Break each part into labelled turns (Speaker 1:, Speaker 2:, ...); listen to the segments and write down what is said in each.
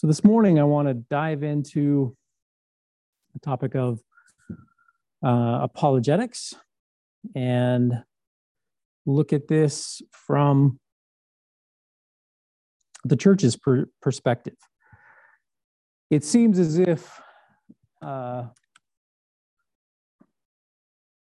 Speaker 1: So this morning, I want to dive into the topic of uh, apologetics and look at this from the church's per- perspective. It seems as if uh,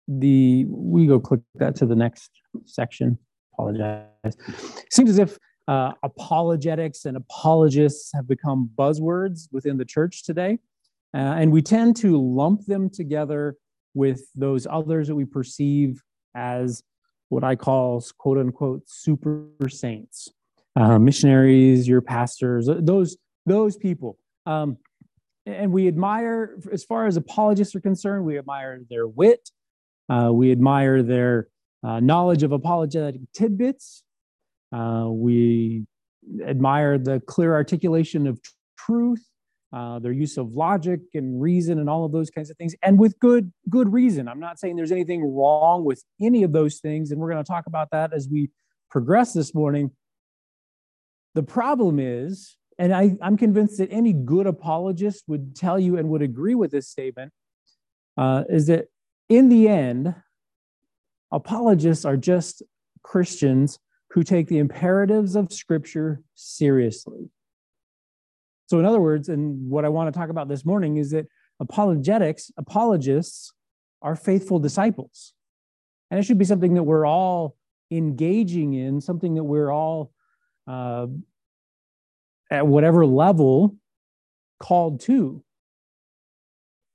Speaker 1: the we go click that to the next section. Apologize. It seems as if uh, apologetics and apologists have become buzzwords within the church today. Uh, and we tend to lump them together with those others that we perceive as what I call quote unquote super saints, uh, missionaries, your pastors, those, those people. Um, and we admire, as far as apologists are concerned, we admire their wit, uh, we admire their uh, knowledge of apologetic tidbits, uh, we admire the clear articulation of truth, uh, their use of logic and reason and all of those kinds of things, and with good good reason. I'm not saying there's anything wrong with any of those things, and we're going to talk about that as we progress this morning. The problem is, and I, I'm convinced that any good apologist would tell you and would agree with this statement, uh, is that in the end, apologists are just Christians who take the imperatives of Scripture seriously. So, in other words, and what I want to talk about this morning is that apologetics, apologists, are faithful disciples. And it should be something that we're all engaging in, something that we're all, uh, at whatever level, called to.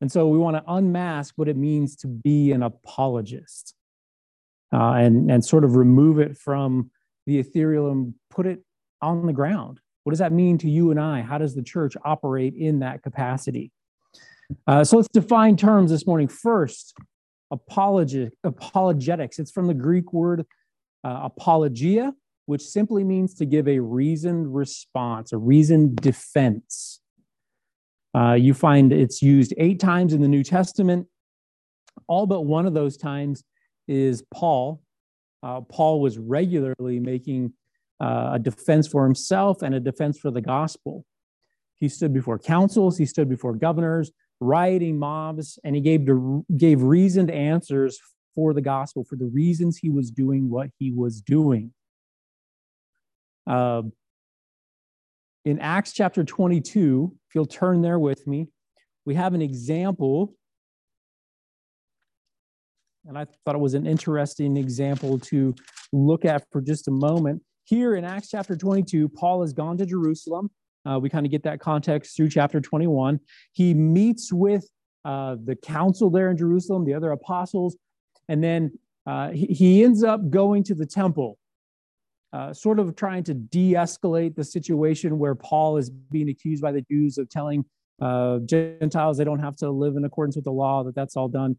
Speaker 1: And so we want to unmask what it means to be an apologist uh, and, and sort of remove it from the ethereal and put it on the ground. What does that mean to you and I? How does the church operate in that capacity? Uh, so let's define terms this morning. First, apologi- apologetics. It's from the Greek word uh, apologia, which simply means to give a reasoned response, a reasoned defense. Uh, you find it's used eight times in the New Testament. All but one of those times is Paul uh, Paul was regularly making uh, a defense for himself and a defense for the gospel. He stood before councils, he stood before governors, rioting mobs, and he gave, gave reasoned answers for the gospel, for the reasons he was doing what he was doing. Uh, in Acts chapter 22, if you'll turn there with me, we have an example and I thought it was an interesting example to look at for just a moment. Here in Acts chapter 22, Paul has gone to Jerusalem. Uh, we kind of get that context through chapter 21. He meets with uh, the council there in Jerusalem, the other apostles, and then uh, he, he, ends up going to the temple, uh, sort of trying to de escalate the situation where Paul is being accused by the Jews of telling uh, Gentiles they don't have to live in accordance with the law, that that's all done.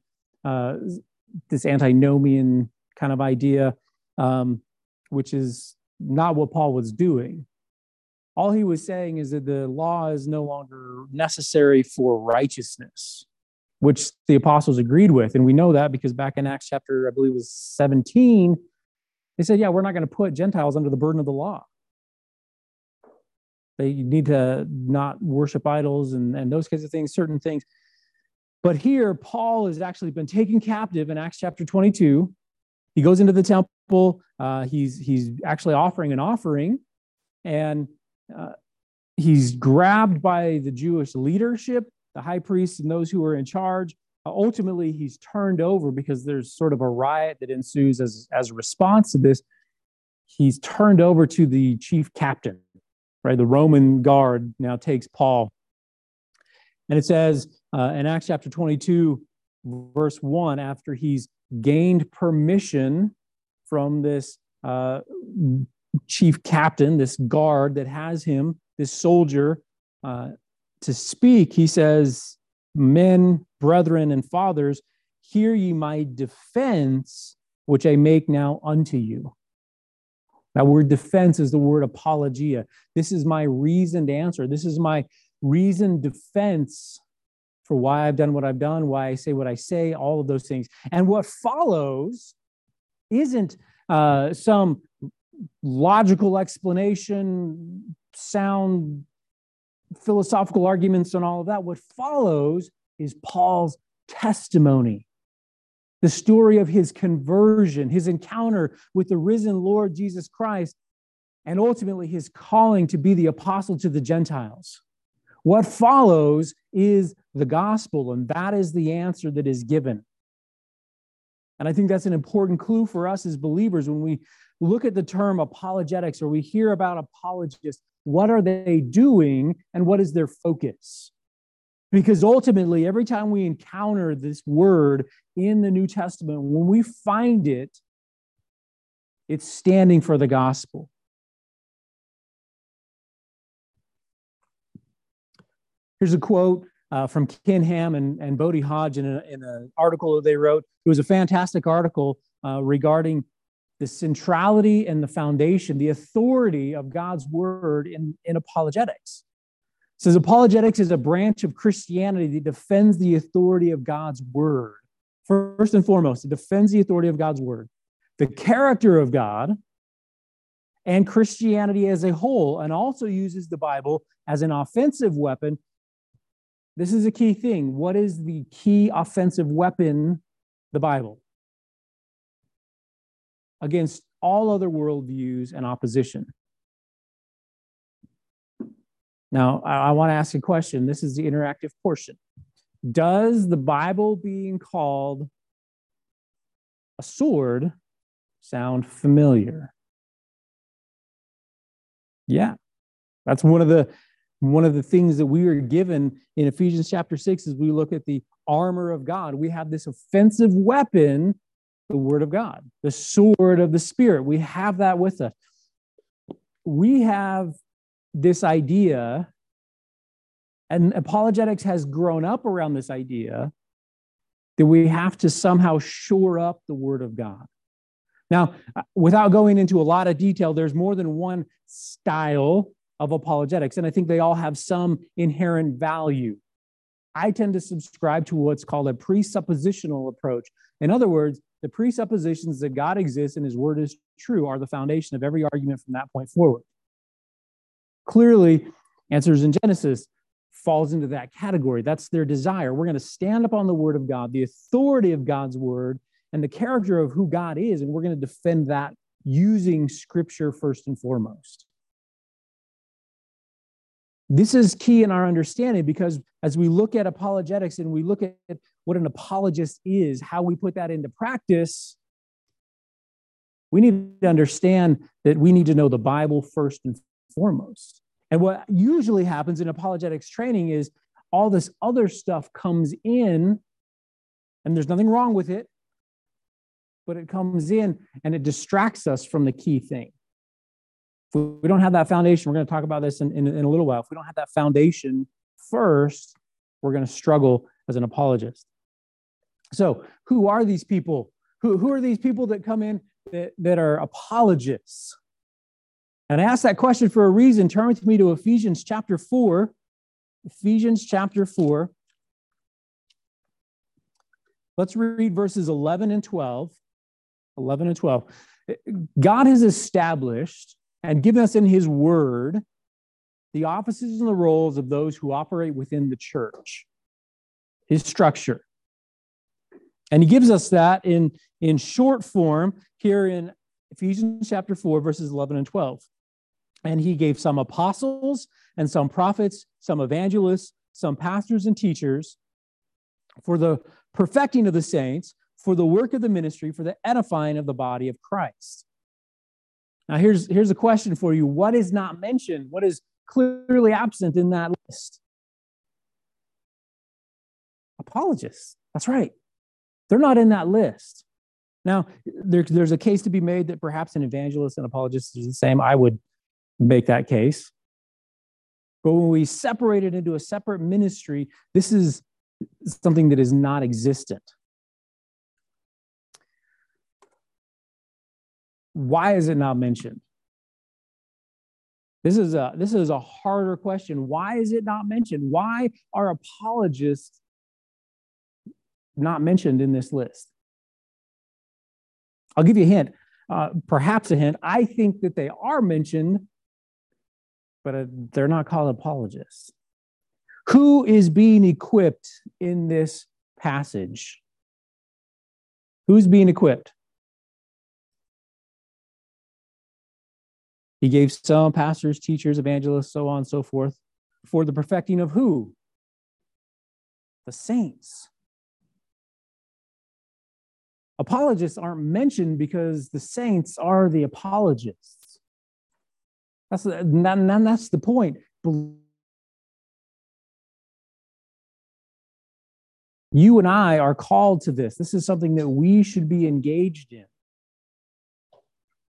Speaker 1: This antinomian kind of idea, um, which is not what Paul was doing. All he was saying is that the law is no longer necessary for righteousness, which the apostles agreed with. And we know that because back in Acts chapter, I believe it was 17, they said, yeah, we're not going to put Gentiles under the burden of the law. They need to not worship idols and, and those kinds of things, certain things. But here, Paul has actually been taken captive in Acts chapter 22. He goes into the temple. Uh, he's, he's actually offering an offering, and uh, he's grabbed by the Jewish leadership, the high priests, and those who are in charge. Uh, ultimately, he's turned over because there's sort of a riot that ensues as, as a response to this. He's turned over to the chief captain, right? The Roman guard now takes Paul. And it says, uh, in Acts chapter 22, verse 1, after he's gained permission from this uh, chief captain, this guard that has him, this soldier, uh, to speak, he says, Men, brethren, and fathers, hear ye my defense, which I make now unto you. That word defense is the word apologia. This is my reasoned answer. This is my reasoned defense for why I've done what I've done, why I say what I say, all of those things. And what follows isn't uh, some logical explanation, sound philosophical arguments and all of that. What follows is Paul's testimony, the story of his conversion, his encounter with the risen Lord Jesus Christ, and ultimately his calling to be the apostle to the Gentiles. What follows is the gospel, and that is the answer that is given. And I think that's an important clue for us as believers when we look at the term apologetics or we hear about apologists. What are they doing and what is their focus? Because ultimately, every time we encounter this word in the New Testament, when we find it, it's standing for the gospel. Here's a quote uh, from Ken Ham and, and Bodie Hodge in, in an article that they wrote. It was a fantastic article uh, regarding the centrality and the foundation, the authority of God's word in, in apologetics. It says apologetics is a branch of Christianity that defends the authority of God's word. First and foremost, it defends the authority of God's word, the character of God, and Christianity as a whole, and also uses the Bible as an offensive weapon this is a key thing. What is the key offensive weapon? The Bible. Against all other worldviews and opposition. Now, I, I want to ask a question. This is the interactive portion. Does the Bible being called a sword sound familiar? Yeah, that's one of the one of the things that we are given in Ephesians chapter 6 is we look at the armor of God. We have this offensive weapon, the word of God, the sword of the Spirit. We have that with us. We have this idea, and apologetics has grown up around this idea that we have to somehow shore up the word of God. Now, uh, without going into a lot of detail, there's more than one style of apologetics, and I think they all have some inherent value. I tend to subscribe to what's called a presuppositional approach. In other words, the presuppositions that God exists and his word is true are the foundation of every argument from that point forward. Clearly, Answers in Genesis falls into that category. That's their desire. We're going to stand upon the word of God, the authority of God's word, and the character of who God is, and we're going to defend that using scripture first and foremost. This is key in our understanding because as we look at apologetics and we look at what an apologist is, how we put that into practice, we need to understand that we need to know the Bible first and foremost. And what usually happens in apologetics training is all this other stuff comes in, and there's nothing wrong with it, but it comes in and it distracts us from the key thing we don't have that foundation, we're going to talk about this in, in, in a little while. If we don't have that foundation first, we're going to struggle as an apologist. So, who are these people? Who, who are these people that come in that, that are apologists? And I ask that question for a reason. Turn with me to Ephesians chapter 4. Ephesians chapter 4. Let's read verses 11 and 12. 11 and 12. God has established and given us in his word the offices and the roles of those who operate within the church, his structure. And he gives us that in, in short form here in Ephesians chapter 4, verses 11 and 12. And he gave some apostles and some prophets, some evangelists, some pastors and teachers for the perfecting of the saints, for the work of the ministry, for the edifying of the body of Christ now, here's, here's a question for you What is not mentioned? What is clearly absent in that list? Apologists. That's right. They're not in that list. Now, there, there's a case to be made that perhaps an evangelist and apologist is the same. I would make that case. But when we separate it into a separate ministry, this is something that is not existent. Why is it not mentioned? This is a this is a harder question. Why is it not mentioned? Why are apologists not mentioned in this list? I'll give you a hint, uh, perhaps a hint. I think that they are mentioned, but uh, they're not called apologists. Who is being equipped in this passage? Who's being equipped? He gave some pastors, teachers, evangelists, so on and so forth, for the perfecting of who? The saints. Apologists aren't mentioned because the saints are the apologists. That's that's the point. You and I are called to this. This is something that we should be engaged in.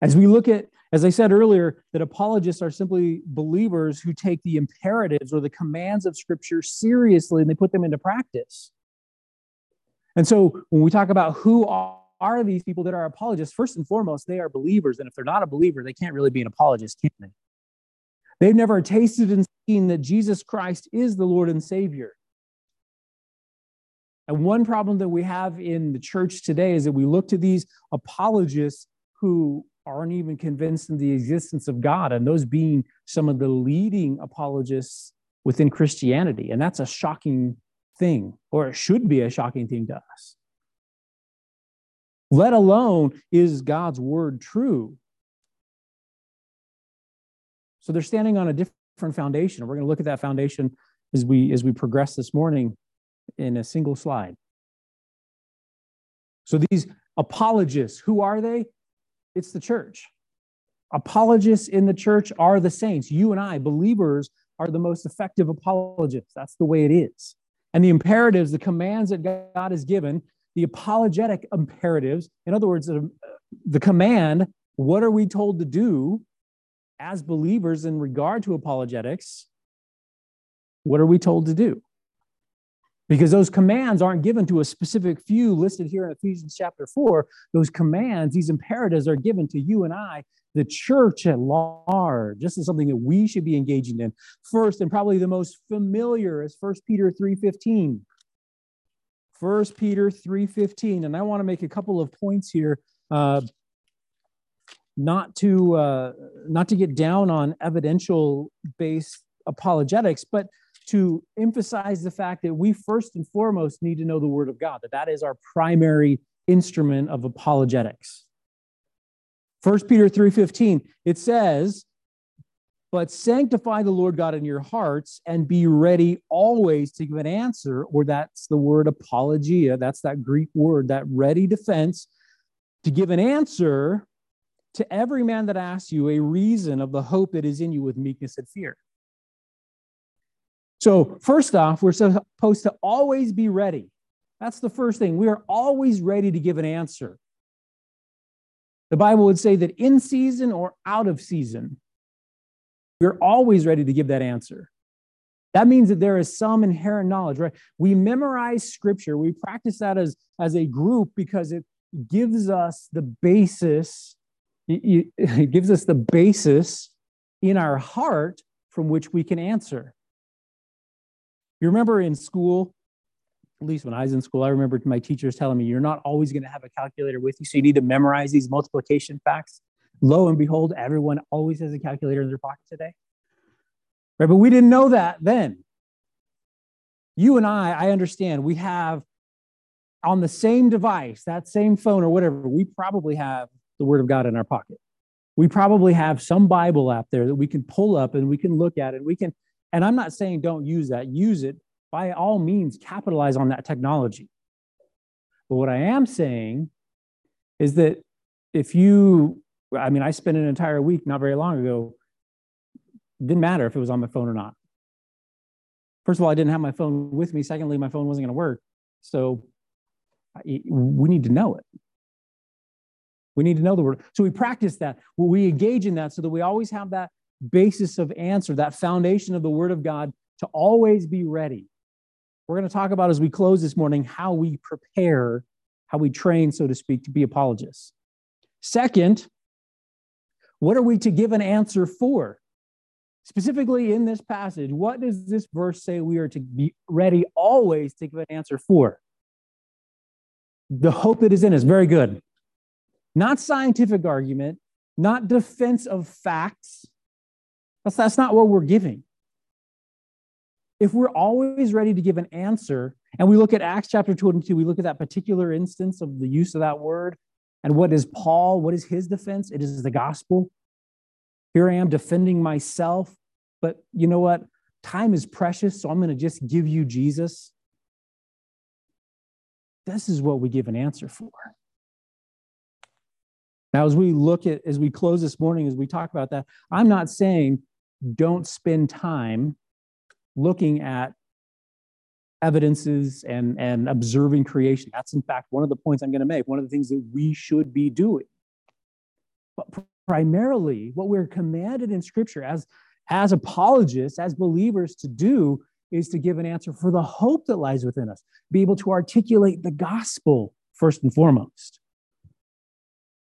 Speaker 1: As we look at, as I said earlier, that apologists are simply believers who take the imperatives or the commands of Scripture seriously and they put them into practice. And so when we talk about who are these people that are apologists, first and foremost, they are believers. And if they're not a believer, they can't really be an apologist, can they? They've never tasted and seen that Jesus Christ is the Lord and Savior. And one problem that we have in the church today is that we look to these apologists who aren't even convinced in the existence of God, and those being some of the leading apologists within Christianity. And that's a shocking thing, or it should be a shocking thing to us. Let alone is God's word true. So they're standing on a different foundation. We're going to look at that foundation as we as we progress this morning in a single slide. So these apologists, who are they? It's the church. Apologists in the church are the saints. You and I, believers, are the most effective apologists. That's the way it is. And the imperatives, the commands that God has given, the apologetic imperatives, in other words, uh, the command, what are we told to do as believers in regard to apologetics? What are we told to do? Because those commands aren't given to a specific few listed here in Ephesians chapter 4. Those commands, these imperatives are given to you and I, the church at large. This is something that we should be engaging in. First, and probably the most familiar is 1 Peter 3.15. 1 Peter 3.15. And I want to make a couple of points here. Uh, not to uh, not to get down on evidential based apologetics, but to emphasize the fact that we first and foremost need to know the word of God, that that is our primary instrument of apologetics. 1 Peter 3:15 it says but sanctify the Lord God in your hearts and be ready always to give an answer or that's the word apologia that's that Greek word that ready defense to give an answer to every man that asks you a reason of the hope that is in you with meekness and fear. So, first off, we're supposed to always be ready. That's the first thing. We are always ready to give an answer. The Bible would say that in season or out of season, we're always ready to give that answer. That means that there is some inherent knowledge, right? We memorize scripture, we practice that as, as a group because it gives us the basis, it gives us the basis in our heart from which we can answer. You remember in school, at least when I was in school, I remember my teachers telling me, you're not always going to have a calculator with you, so you need to memorize these multiplication facts. Lo and behold, everyone always has a calculator in their pocket today. Right? But we didn't know that then. You and I, I understand, we have on the same device, that same phone or whatever, we probably have the Word of God in our pocket. We probably have some Bible app there that we can pull up and we can look at it and we can and I'm not saying don't use that, use it by all means, capitalize on that technology. But what I am saying is that if you, I mean, I spent an entire week not very long ago, didn't matter if it was on my phone or not. First of all, I didn't have my phone with me. Secondly, my phone wasn't going to work. So we need to know it. We need to know the word. So we practice that. We engage in that so that we always have that basis of answer, that foundation of the Word of God to always be ready. We're going to talk about as we close this morning how we prepare, how we train, so to speak, to be apologists. Second, what are we to give an answer for? Specifically in this passage, what does this verse say we are to be ready always to give an answer for? The hope that is in us. Very good. Not scientific argument, not defense of facts, that's, that's not what we're giving. if we're always ready to give an answer, and we look at Acts chapter 22, we look at that particular instance of the use of that word, and what is Paul? What is his defense? It is the gospel. Here I am defending myself, but you know what? Time is precious, so I'm going to just give you Jesus. This is what we give an answer for. Now, as we look at, as we close this morning, as we talk about that, I'm not saying don't spend time looking at evidences and, and observing creation. That's, in fact, one of the points I'm going to make, one of the things that we should be doing. But primarily, what we're commanded in Scripture as, as apologists, as believers to do is to give an answer for the hope that lies within us, be able to articulate the gospel first and foremost.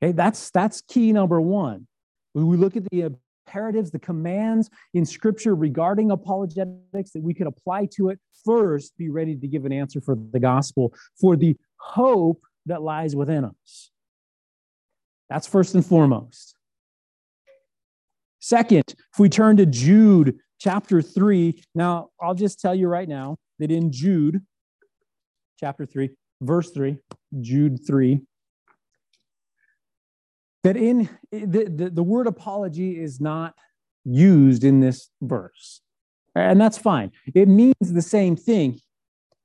Speaker 1: Okay, that's, that's key number one. When we look at the imperatives, the commands in Scripture regarding apologetics that we could apply to it, first be ready to give an answer for the gospel, for the hope that lies within us. That's first and foremost. Second, if we turn to Jude chapter 3, now I'll just tell you right now that in Jude chapter 3, verse 3, Jude 3, that in the, the, the word apology is not used in this verse. And that's fine. It means the same thing.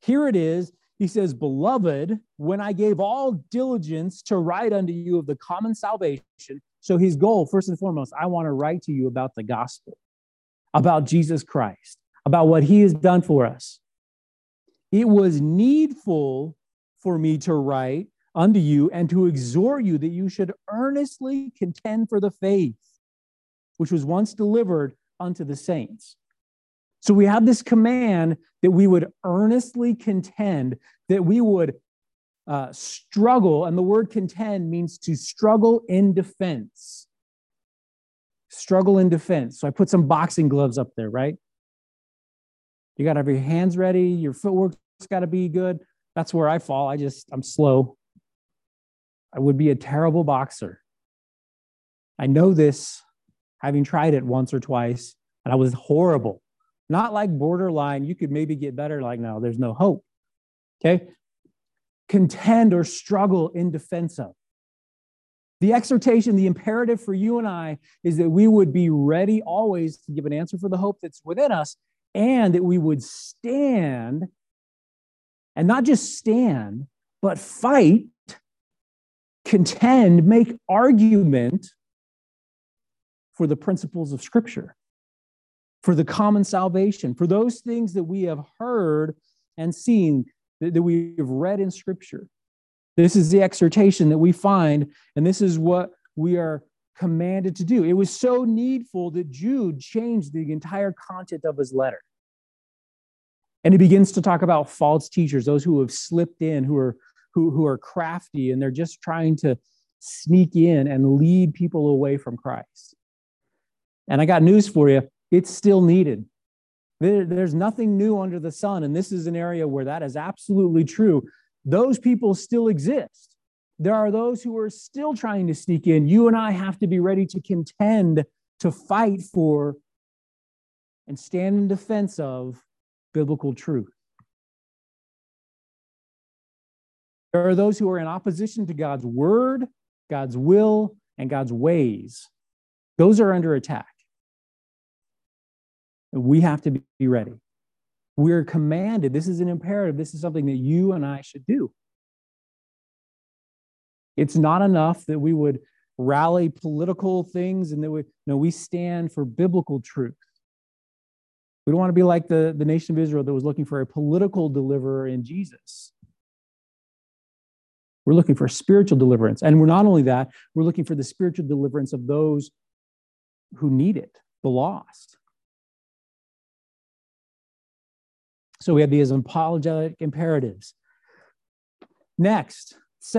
Speaker 1: Here it is. He says, Beloved, when I gave all diligence to write unto you of the common salvation. So his goal, first and foremost, I want to write to you about the gospel, about Jesus Christ, about what he has done for us. It was needful for me to write unto you and to exhort you that you should earnestly contend for the faith which was once delivered unto the saints. So we have this command that we would earnestly contend, that we would uh, struggle, and the word contend means to struggle in defense. Struggle in defense. So I put some boxing gloves up there, right? You got to have your hands ready, your footwork's got to be good. That's where I fall. I just, I'm slow. I would be a terrible boxer. I know this having tried it once or twice, and I was horrible. Not like borderline, you could maybe get better, like, no, there's no hope. Okay? Contend or struggle in defense of. The exhortation, the imperative for you and I is that we would be ready always to give an answer for the hope that's within us and that we would stand and not just stand, but fight contend, make argument for the principles of Scripture, for the common salvation, for those things that we have heard and seen, that, that we have read in Scripture. This is the exhortation that we find, and this is what we are commanded to do. It was so needful that Jude changed the entire content of his letter. And he begins to talk about false teachers, those who have slipped in, who are who, who are crafty and they're just trying to sneak in and lead people away from Christ. And I got news for you it's still needed. There, there's nothing new under the sun. And this is an area where that is absolutely true. Those people still exist. There are those who are still trying to sneak in. You and I have to be ready to contend, to fight for, and stand in defense of biblical truth. There are those who are in opposition to God's word, God's will, and God's ways. Those are under attack. We have to be ready. We're commanded. This is an imperative. This is something that you and I should do. It's not enough that we would rally political things and that we no we stand for biblical truth. We don't want to be like the, the nation of Israel that was looking for a political deliverer in Jesus. We're looking for spiritual deliverance. And we're not only that, we're looking for the spiritual deliverance of those who need it, the lost. So we have these apologetic imperatives. Next,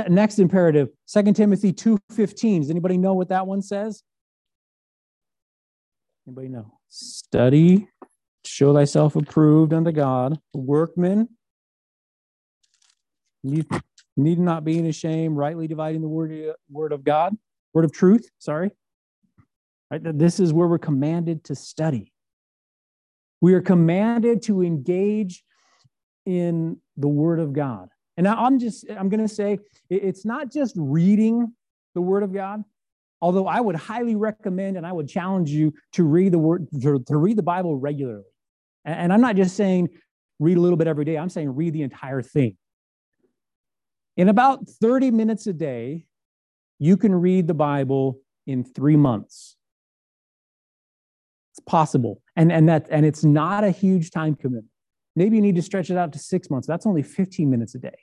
Speaker 1: next imperative, 2 Timothy 2:15. Does anybody know what that one says? Anybody know? Study, show thyself approved unto God, workman. Need not being ashamed, rightly dividing the word, word of God, word of truth, sorry. Right? This is where we're commanded to study. We are commanded to engage in the Word of God. And now I'm just, I'm going to say it's not just reading the Word of God, although I would highly recommend and I would challenge you to read the Word, to, to read the Bible regularly. And I'm not just saying read a little bit every day, I'm saying read the entire thing. In about 30 minutes a day, you can read the Bible in three months. It's possible. And, and, that, and it's not a huge time commitment. Maybe you need to stretch it out to six months. That's only 15 minutes a day.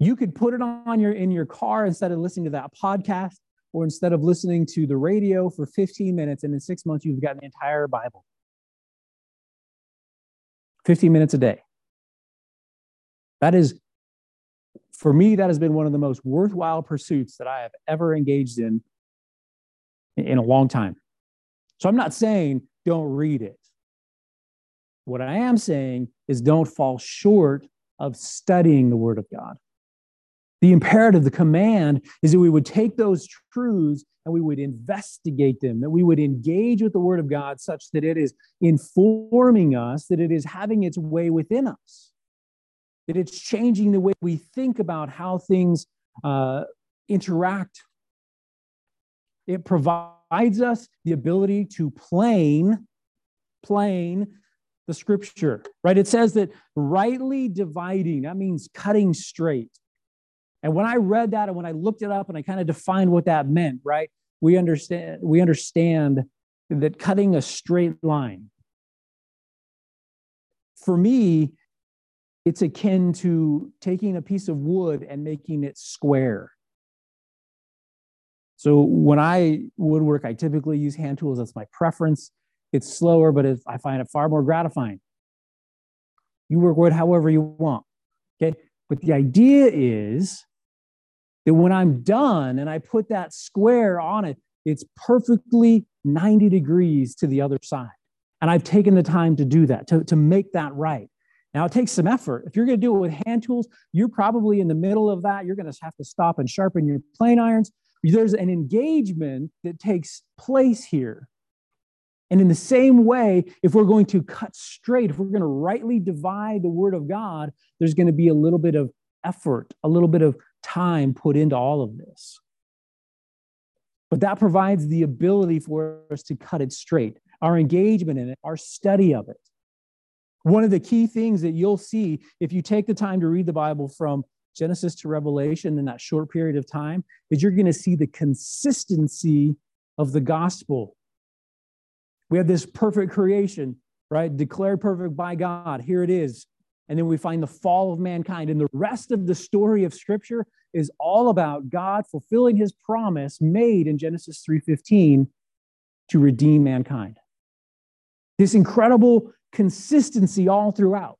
Speaker 1: You could put it on your in your car instead of listening to that podcast or instead of listening to the radio for 15 minutes, and in six months, you've got the entire Bible. 15 minutes a day. That is, for me, that has been one of the most worthwhile pursuits that I have ever engaged in in a long time. So I'm not saying don't read it. What I am saying is don't fall short of studying the Word of God. The imperative, the command is that we would take those truths and we would investigate them, that we would engage with the Word of God such that it is informing us, that it is having its way within us, that it's changing the way we think about how things uh, interact. It provides us the ability to plane, plane the scripture, right? It says that rightly dividing, that means cutting straight. And when I read that and when I looked it up and I kind of defined what that meant, right? We understand we understand that cutting a straight line. For me, it's akin to taking a piece of wood and making it square. So when I woodwork, I typically use hand tools. That's my preference. It's slower, but it's, I find it far more gratifying. You work wood however you want. Okay. But the idea is that when I'm done and I put that square on it, it's perfectly 90 degrees to the other side. And I've taken the time to do that, to, to make that right. Now, it takes some effort. If you're going to do it with hand tools, you're probably in the middle of that. You're going to have to stop and sharpen your plane irons. There's an engagement that takes place here and in the same way, if we're going to cut straight, if we're going to rightly divide the word of God, there's going to be a little bit of effort, a little bit of time put into all of this. But that provides the ability for us to cut it straight, our engagement in it, our study of it. One of the key things that you'll see if you take the time to read the Bible from Genesis to Revelation in that short period of time is you're going to see the consistency of the gospel we have this perfect creation, right? Declared perfect by God. Here it is. And then we find the fall of mankind. And the rest of the story of Scripture is all about God fulfilling his promise made in Genesis 3:15 to redeem mankind. This incredible consistency all throughout.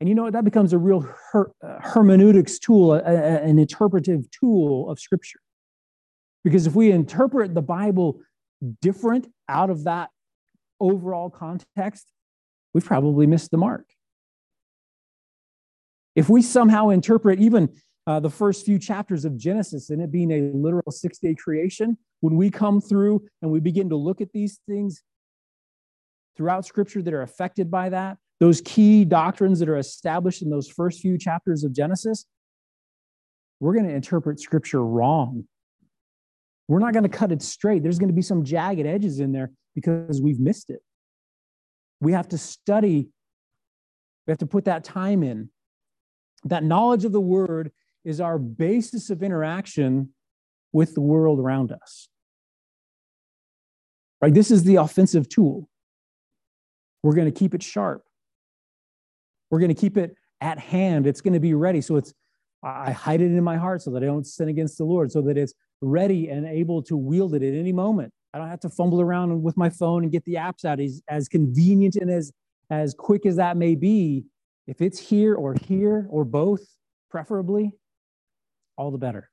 Speaker 1: And you know that becomes a real her- uh, hermeneutics tool, a, a, an interpretive tool of Scripture. Because if we interpret the Bible different out of that overall context, we've probably missed the mark. If we somehow interpret even uh, the first few chapters of Genesis and it being a literal six day creation, when we come through and we begin to look at these things throughout Scripture that are affected by that, those key doctrines that are established in those first few chapters of Genesis, we're going to interpret Scripture wrong we're not going to cut it straight. There's going to be some jagged edges in there because we've missed it. We have to study, we have to put that time in. That knowledge of the word is our basis of interaction with the world around us. Right? This is the offensive tool. We're going to keep it sharp. We're going to keep it at hand. It's going to be ready. So it's I hide it in my heart so that I don't sin against the Lord, so that it's ready and able to wield it at any moment. I don't have to fumble around with my phone and get the apps out. As, as convenient and as, as quick as that may be, if it's here or here or both, preferably, all the better.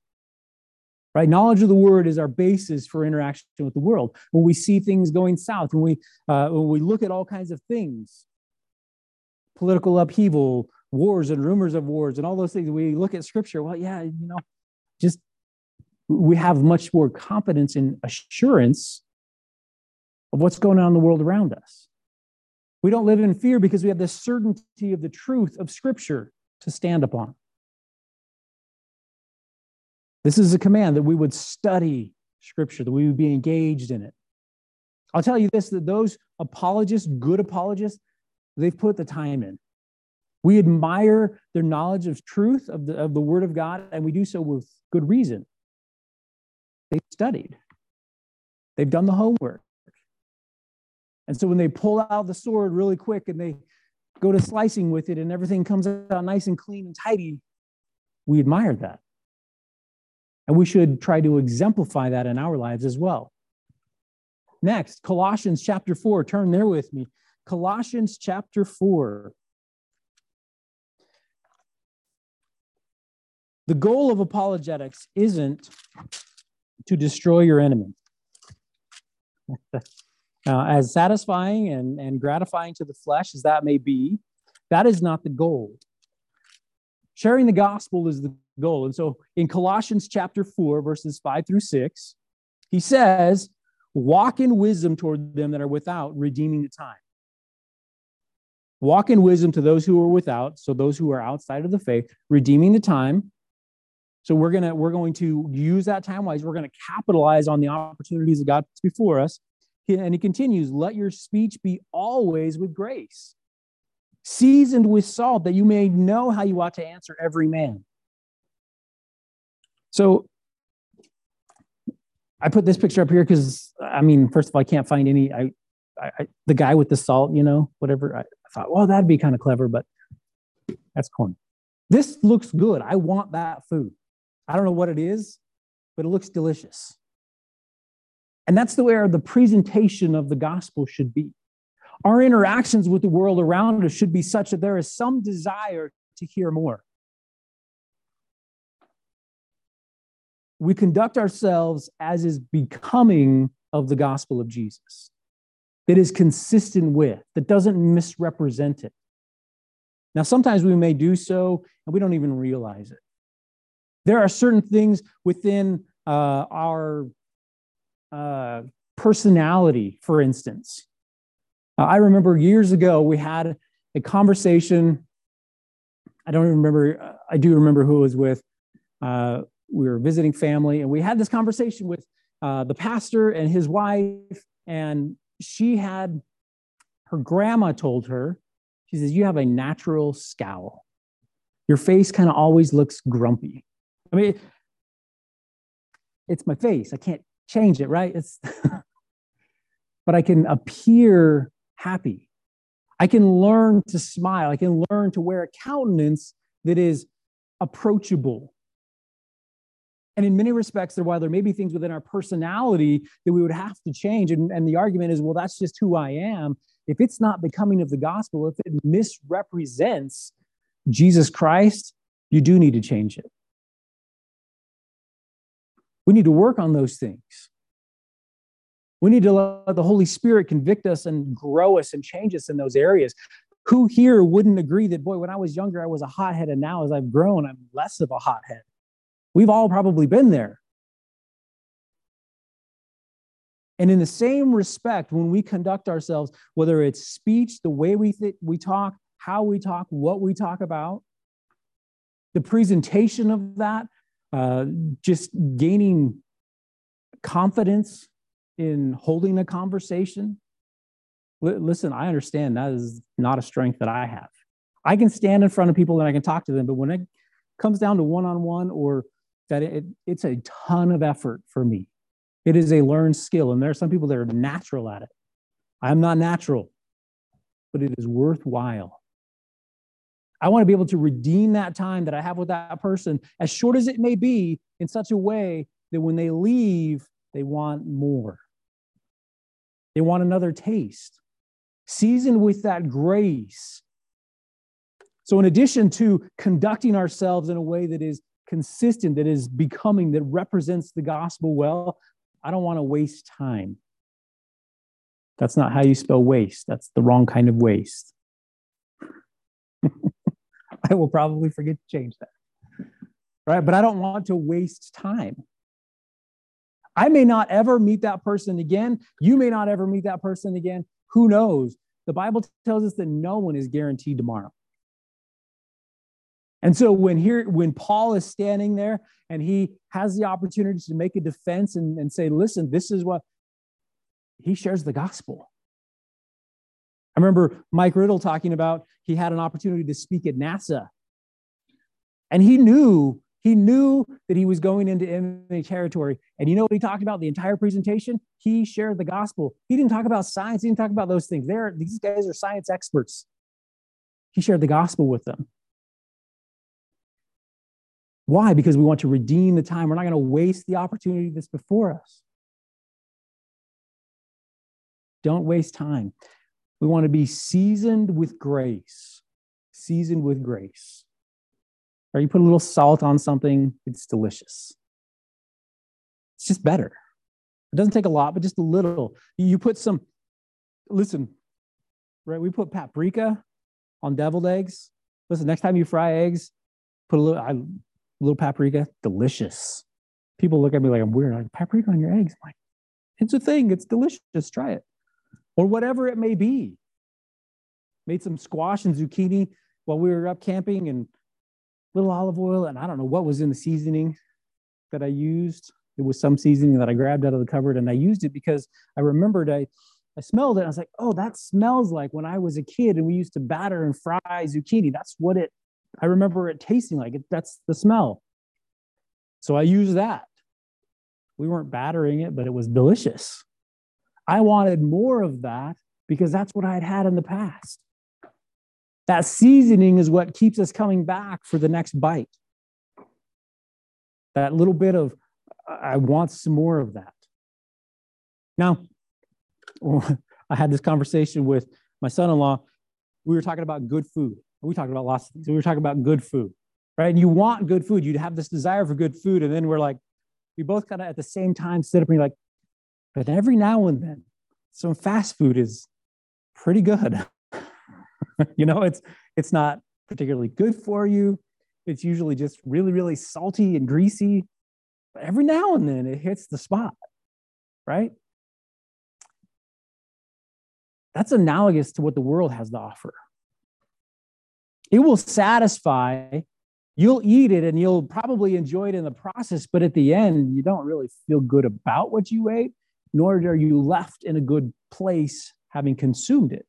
Speaker 1: Right? Knowledge of the word is our basis for interaction with the world. When we see things going south, when we, uh, when we look at all kinds of things, political upheaval, wars and rumors of wars and all those things, we look at scripture, well, yeah, you know, just we have much more confidence and assurance of what's going on in the world around us. We don't live in fear because we have the certainty of the truth of Scripture to stand upon. This is a command that we would study Scripture, that we would be engaged in it. I'll tell you this that those apologists, good apologists, they've put the time in. We admire their knowledge of truth, of the, of the Word of God, and we do so with good reason. They've studied, they've done the homework. And so when they pull out the sword really quick and they go to slicing with it and everything comes out nice and clean and tidy, we admire that. And we should try to exemplify that in our lives as well. Next, Colossians chapter 4. Turn there with me. Colossians chapter 4. The goal of apologetics isn't to destroy your enemy. Uh, as satisfying and, and gratifying to the flesh as that may be, that is not the goal. Sharing the gospel is the goal. And so in Colossians chapter 4, verses 5 through 6, he says, Walk in wisdom toward them that are without, redeeming the time. Walk in wisdom to those who are without, so those who are outside of the faith, redeeming the time. So we're gonna we're going to use that time wise. We're to capitalize on the opportunities that God puts before us and he continues, let your speech be always with grace, seasoned with salt, that you may know how you ought to answer every man. So I put this picture up here because, I mean, first of all, I can't find any. I, I, the guy with the salt, you know, whatever. I, I thought, well, that'd be kind of clever, but that's corny. This looks good. I want that food. I don't know what it is, but it looks delicious. And that's the way the presentation of the gospel should be. Our interactions with the world around us should be such that there is some desire to hear more. We conduct ourselves as is becoming of the gospel of Jesus, that is consistent with, that doesn't misrepresent it. Now, sometimes we may do so and we don't even realize it. There are certain things within uh, our uh, personality, for instance. Uh, I remember years ago we had a conversation. I don't even remember, I do remember who it was with. We were visiting family, and we had this conversation with uh, the pastor and his wife, and she had her grandma told her, she says, You have a natural scowl. Your face kind of always looks grumpy. I mean, it's my face. I can't change it, right? It's but I can appear happy. I can learn to smile. I can learn to wear a countenance that is approachable. And in many respects, there while there may be things within our personality that we would have to change. And, and the argument is, well, that's just who I am. If it's not becoming of the gospel, if it misrepresents Jesus Christ, you do need to change it. We need to work on those things. We need to let the Holy Spirit convict us and grow us and change us in those areas. Who here wouldn't agree that, boy, when I was younger, I was a hothead, and now as I've grown, I'm less of a hothead? We've all probably been there. And in the same respect, when we conduct ourselves, whether it's speech, the way we, th- we talk, how we talk, what we talk about, the presentation of that, uh, just gaining confidence in holding a conversation. L- listen, I understand that is not a strength that I have. I can stand in front of people and I can talk to them, but when it comes down to one on one or that it, it's a ton of effort for me. It is a learned skill, and there are some people that are natural at it. I'm not natural, but it is worthwhile. I want to be able to redeem that time that I have with that person, as short as it may be, in such a way that when they leave, they want more. They want another taste, seasoned with that grace. So, in addition to conducting ourselves in a way that is consistent, that is becoming, that represents the gospel well, I don't want to waste time. That's not how you spell waste. That's the wrong kind of waste. I will probably forget to change that. Right? But I don't want to waste time. I may not ever meet that person again. You may not ever meet that person again. Who knows? The Bible tells us that no one is guaranteed tomorrow. And so when here, when Paul is standing there and he has the opportunity to make a defense and, and say, listen, this is what he shares the gospel. I remember Mike Riddle talking about he had an opportunity to speak at NASA. And he knew, he knew that he was going into enemy territory. And you know what he talked about the entire presentation? He shared the gospel. He didn't talk about science, he didn't talk about those things. They're, these guys are science experts. He shared the gospel with them. Why? Because we want to redeem the time. We're not going to waste the opportunity that's before us. Don't waste time. We want to be seasoned with grace. Seasoned with grace. Or you put a little salt on something, it's delicious. It's just better. It doesn't take a lot, but just a little. You put some, listen, right? We put paprika on deviled eggs. Listen, next time you fry eggs, put a little, I little paprika, delicious. People look at me like I'm weird. I'm Like, paprika on your eggs? I'm like, it's a thing. It's delicious. Try it. Or whatever it may be. Made some squash and zucchini while we were up camping and little olive oil. And I don't know what was in the seasoning that I used. It was some seasoning that I grabbed out of the cupboard and I used it because I remembered I, I smelled it. I was like, oh, that smells like when I was a kid and we used to batter and fry zucchini. That's what it I remember it tasting like it. That's the smell. So I used that. We weren't battering it, but it was delicious. I wanted more of that because that's what I had had in the past. That seasoning is what keeps us coming back for the next bite. That little bit of, I want some more of that. Now, I had this conversation with my son in law. We were talking about good food we talked about lots of things. We were talking about good food, right? And you want good food. You'd have this desire for good food. And then we're like, we both kind of at the same time sit up and you're like, but every now and then, some fast food is pretty good. you know, it's it's not particularly good for you. It's usually just really, really salty and greasy. But every now and then it hits the spot, right? That's analogous to what the world has to offer. It will satisfy. You'll eat it and you'll probably enjoy it in the process, but at the end, you don't really feel good about what you ate, nor are you left in a good place having consumed it.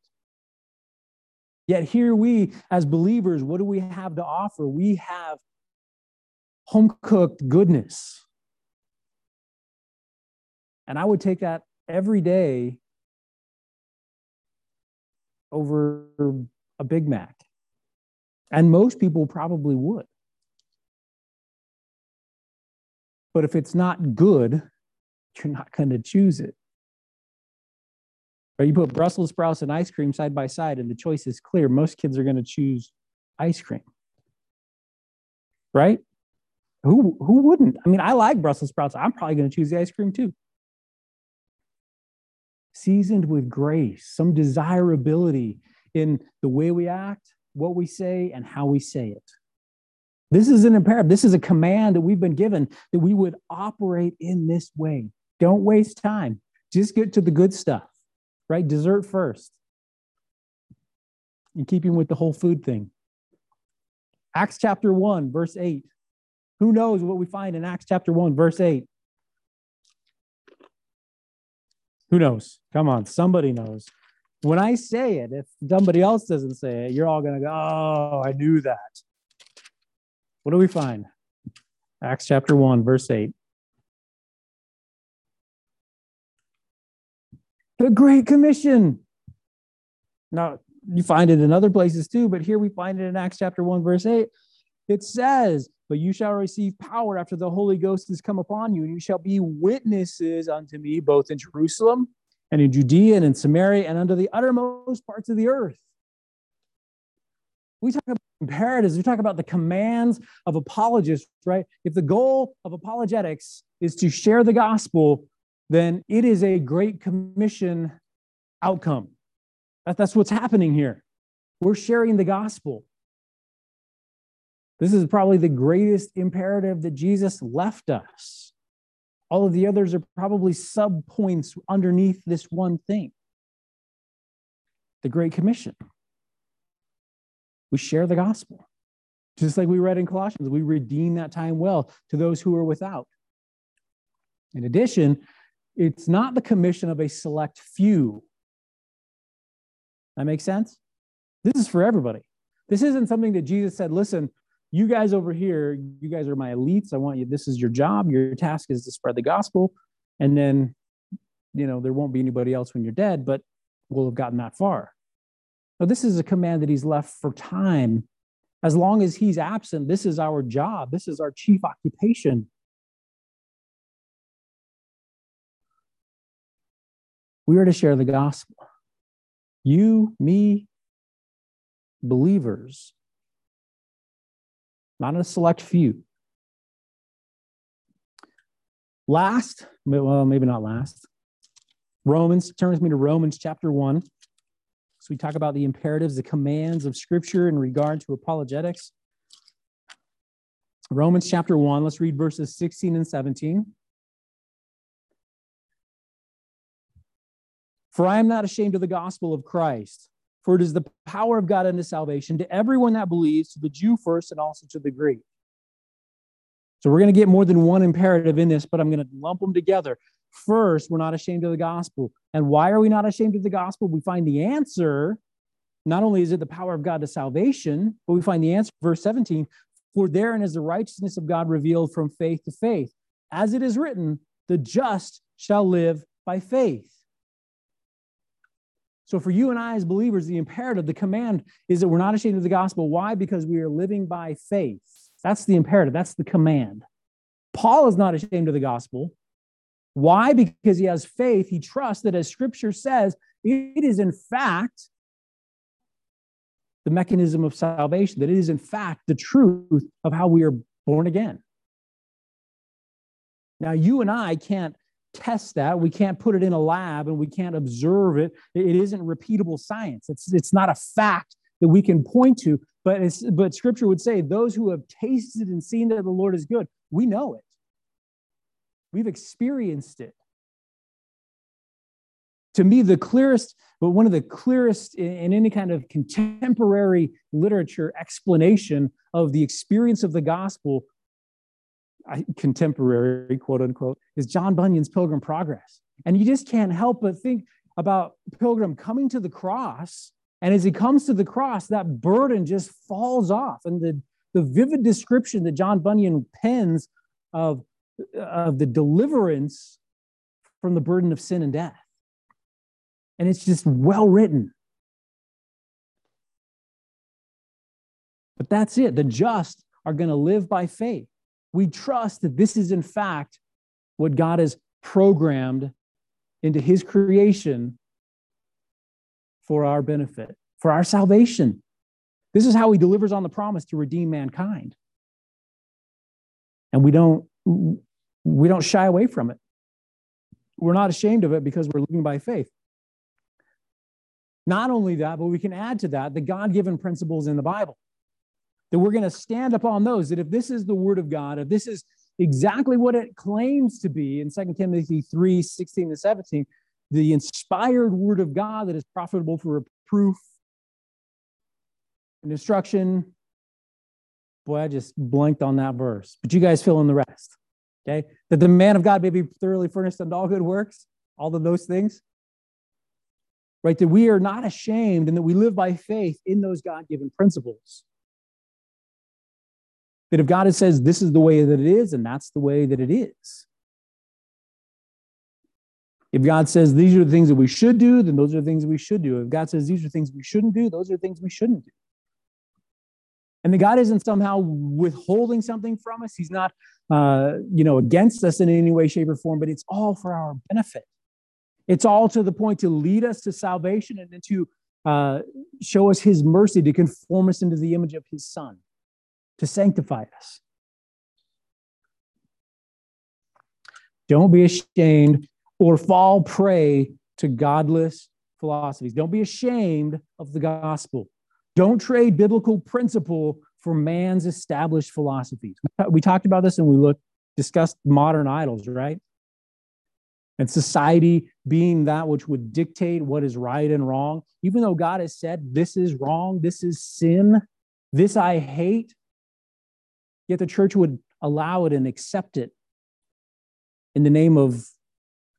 Speaker 1: Yet here we, as believers, what do we have to offer? We have home cooked goodness. And I would take that every day over a Big Mac. And most people probably would. But if it's not good, you're not going to choose it. Or you put Brussels sprouts and ice cream side by side, and the choice is clear. Most kids are going to choose ice cream. Right? Who, who wouldn't? I mean, I like Brussels sprouts. I'm probably going to choose the ice cream too. Seasoned with grace, some desirability in the way we act, what we say and how we say it. This is an imperative. This is a command that we've been given that we would operate in this way. Don't waste time. Just get to the good stuff, right? Dessert first. In keeping with the whole food thing. Acts chapter 1, verse 8. Who knows what we find in Acts chapter 1, verse 8? Who knows? Come on, somebody knows. When I say it, if somebody else doesn't say it, you're all going to go, oh, I knew that. What do we find? Acts chapter 1, verse 8. The Great Commission. Now, you find it in other places too, but here we find it in Acts chapter 1, verse 8. It says, But you shall receive power after the Holy Ghost has come upon you, and you shall be witnesses unto me both in Jerusalem and in Judea and in Samaria and under the uttermost parts of the earth. We talk about imperatives, we talk about the commands of apologists, right? If the goal of apologetics is to share the gospel, then it is a great commission outcome. That, that's what's happening here. We're sharing the gospel. This is probably the greatest imperative that Jesus left us All of the others are probably sub points underneath this one thing the Great Commission. We share the gospel. Just like we read in Colossians, we redeem that time well to those who are without. In addition, it's not the commission of a select few. That makes sense? This is for everybody. This isn't something that Jesus said, listen, you guys over here, you guys are my elites. I want you, this is your job. Your task is to spread the gospel. And then, you know, there won't be anybody else when you're dead, but we'll have gotten that far. Now, this is a command that he's left for time. As long as he's absent, this is our job. This is our chief occupation. We are to share the gospel. You, me, believers, not a select few. Last, well, maybe not last. Romans turns me to Romans chapter 1. So we talk about the imperatives, the commands of Scripture in regard to apologetics. Romans chapter 1, let's read verses 16 and 17. For I am not ashamed of the gospel of Christ, for it is the power of God unto salvation to everyone that believes, to the Jew first and also to the Greek. So we're going to get more than one imperative in this, but I'm going to lump them together. First, we're not ashamed of the gospel. And why are we not ashamed of the gospel? We find the answer. Not only is it the power of God to salvation, but we find the answer, verse 17, for therein is the righteousness of God revealed from faith to faith. As it is written, the just shall live by faith. So, for you and I as believers, the imperative, the command is that we're not ashamed of the gospel. Why? Because we are living by faith. That's the imperative, that's the command. Paul is not ashamed of the gospel. Why? Because he has faith. He trusts that, as scripture says, it is in fact the mechanism of salvation, that it is in fact the truth of how we are born again. Now, you and I can't test that. We can't put it in a lab and we can't observe it. It isn't repeatable science. It's, it's not a fact that we can point to, but, it's, but scripture would say those who have tasted and seen that the Lord is good, we know it. We've experienced it. To me, the clearest, but one of the clearest in any kind of contemporary literature explanation of the experience of the gospel contemporary, quote unquote, is John Bunyan's Pilgrim Progress. And you just can't help but think about Pilgrim coming to the cross. And as he comes to the cross, that burden just falls off. And the, the vivid description that John Bunyan pens of, of the deliverance from the burden of sin and death. And it's just well written. But that's it. The just are going to live by faith we trust that this is, in fact, what God has programmed into his creation for our benefit, for our salvation. This is how he delivers on the promise to redeem mankind. And we don't we don't shy away from it. We're not ashamed of it because we're living by faith. Not only that, but we can add to that the God given principles in the Bible that we're going to stand upon those, that if this is the word of God, if this is exactly what it claims to be in 2 Timothy 3 16 to 17, the inspired word of God that is profitable for reproof and instruction. Boy, I just blanked on that verse, but you guys fill in the rest. Okay. That the man of God may be thoroughly furnished unto all good works, all of those things. Right. That we are not ashamed and that we live by faith in those God given principles. That if God says this is the way that it is, and that's the way that it is. If God says these are the things that we should do, then those are the things we should do. If God says these are things we shouldn't do, those are things we shouldn't do. And the God isn't somehow withholding something from us. He's not, uh, you know, against us in any way, shape, or form. But it's all for our benefit. It's all to the point to lead us to salvation and then to uh, show us His mercy to conform us into the image of His Son to sanctify us. Don't be ashamed or fall prey to godless philosophies. Don't be ashamed of the gospel. Don't trade biblical principle for man's established philosophies. We talked about this and we looked discussed modern idols, right? and society being that which would dictate what is right and wrong, even though God has said, this is wrong, this is sin, this I hate, yet the church would allow it and accept it in the name of,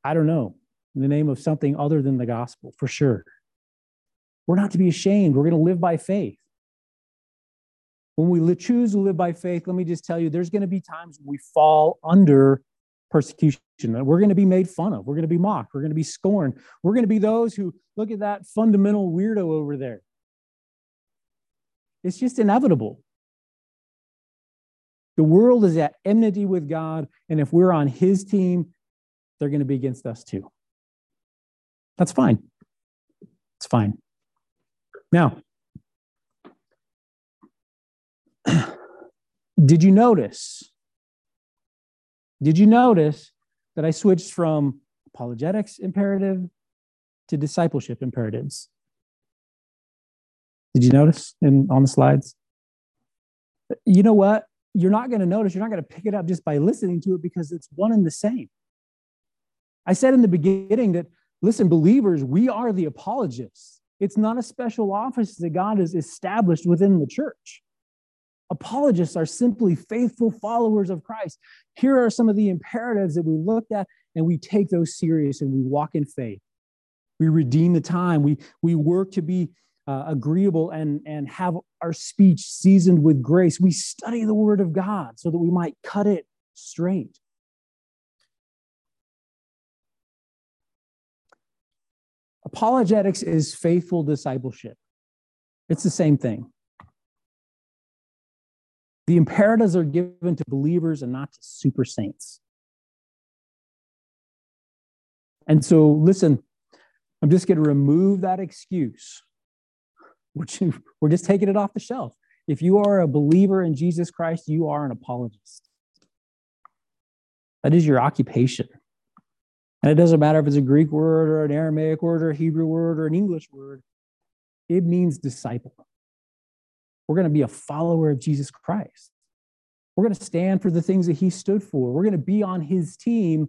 Speaker 1: I don't know, in the name of something other than the gospel, for sure. We're not to be ashamed. We're going to live by faith. When we choose to live by faith, let me just tell you, there's going to be times we fall under persecution. We're going to be made fun of. We're going to be mocked. We're going to be scorned. We're going to be those who look at that fundamental weirdo over there. It's just inevitable. The world is at enmity with God, and if we're on his team, they're going to be against us too. That's fine. It's fine. Now, did you notice? Did you notice that I switched from apologetics imperative to discipleship imperatives? Did you notice in on the slides? You know what? You're not going to notice, you're not going to pick it up just by listening to it because it's one and the same. I said in the beginning that, listen, believers, we are the apologists. It's not a special office that God has established within the church. Apologists are simply faithful followers of Christ. Here are some of the imperatives that we looked at, and we take those serious and we walk in faith. We redeem the time. We, we work to be uh, agreeable and, and have our speech seasoned with grace. We study the word of God so that we might cut it straight. Apologetics is faithful discipleship. It's the same thing. The imperatives are given to believers and not to super saints. And so, listen, I'm just going to remove that excuse we're just taking it off the shelf. If you are a believer in Jesus Christ, you are an apologist. That is your occupation. And it doesn't matter if it's a Greek word or an Aramaic word or a Hebrew word or an English word, it means disciple. We're going to be a follower of Jesus Christ. We're going to stand for the things that he stood for. We're going to be on his team,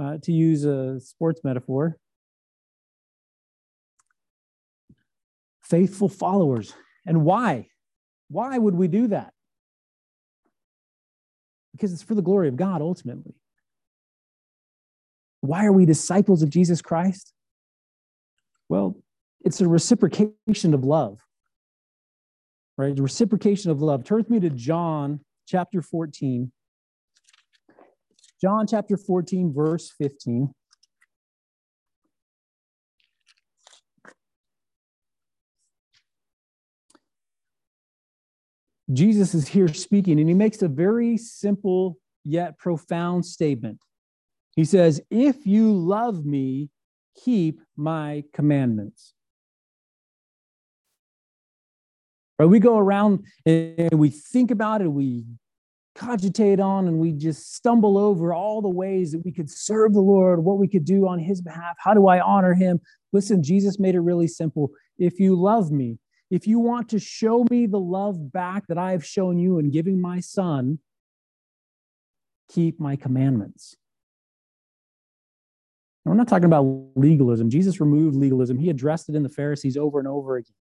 Speaker 1: uh, to use a sports metaphor. Faithful followers. And why? Why would we do that? Because it's for the glory of God ultimately. Why are we disciples of Jesus Christ? Well, it's a reciprocation of love, right? A reciprocation of love. Turn with me to John chapter 14. John chapter 14, verse 15. Jesus is here speaking, and he makes a very simple yet profound statement. He says, If you love me, keep my commandments. Right? We go around and we think about it, we cogitate on, and we just stumble over all the ways that we could serve the Lord, what we could do on his behalf. How do I honor him? Listen, Jesus made it really simple. If you love me, if you want to show me the love back that I have shown you in giving my son, keep my commandments. we're not talking about legalism. Jesus removed legalism, he addressed it in the Pharisees over and over again.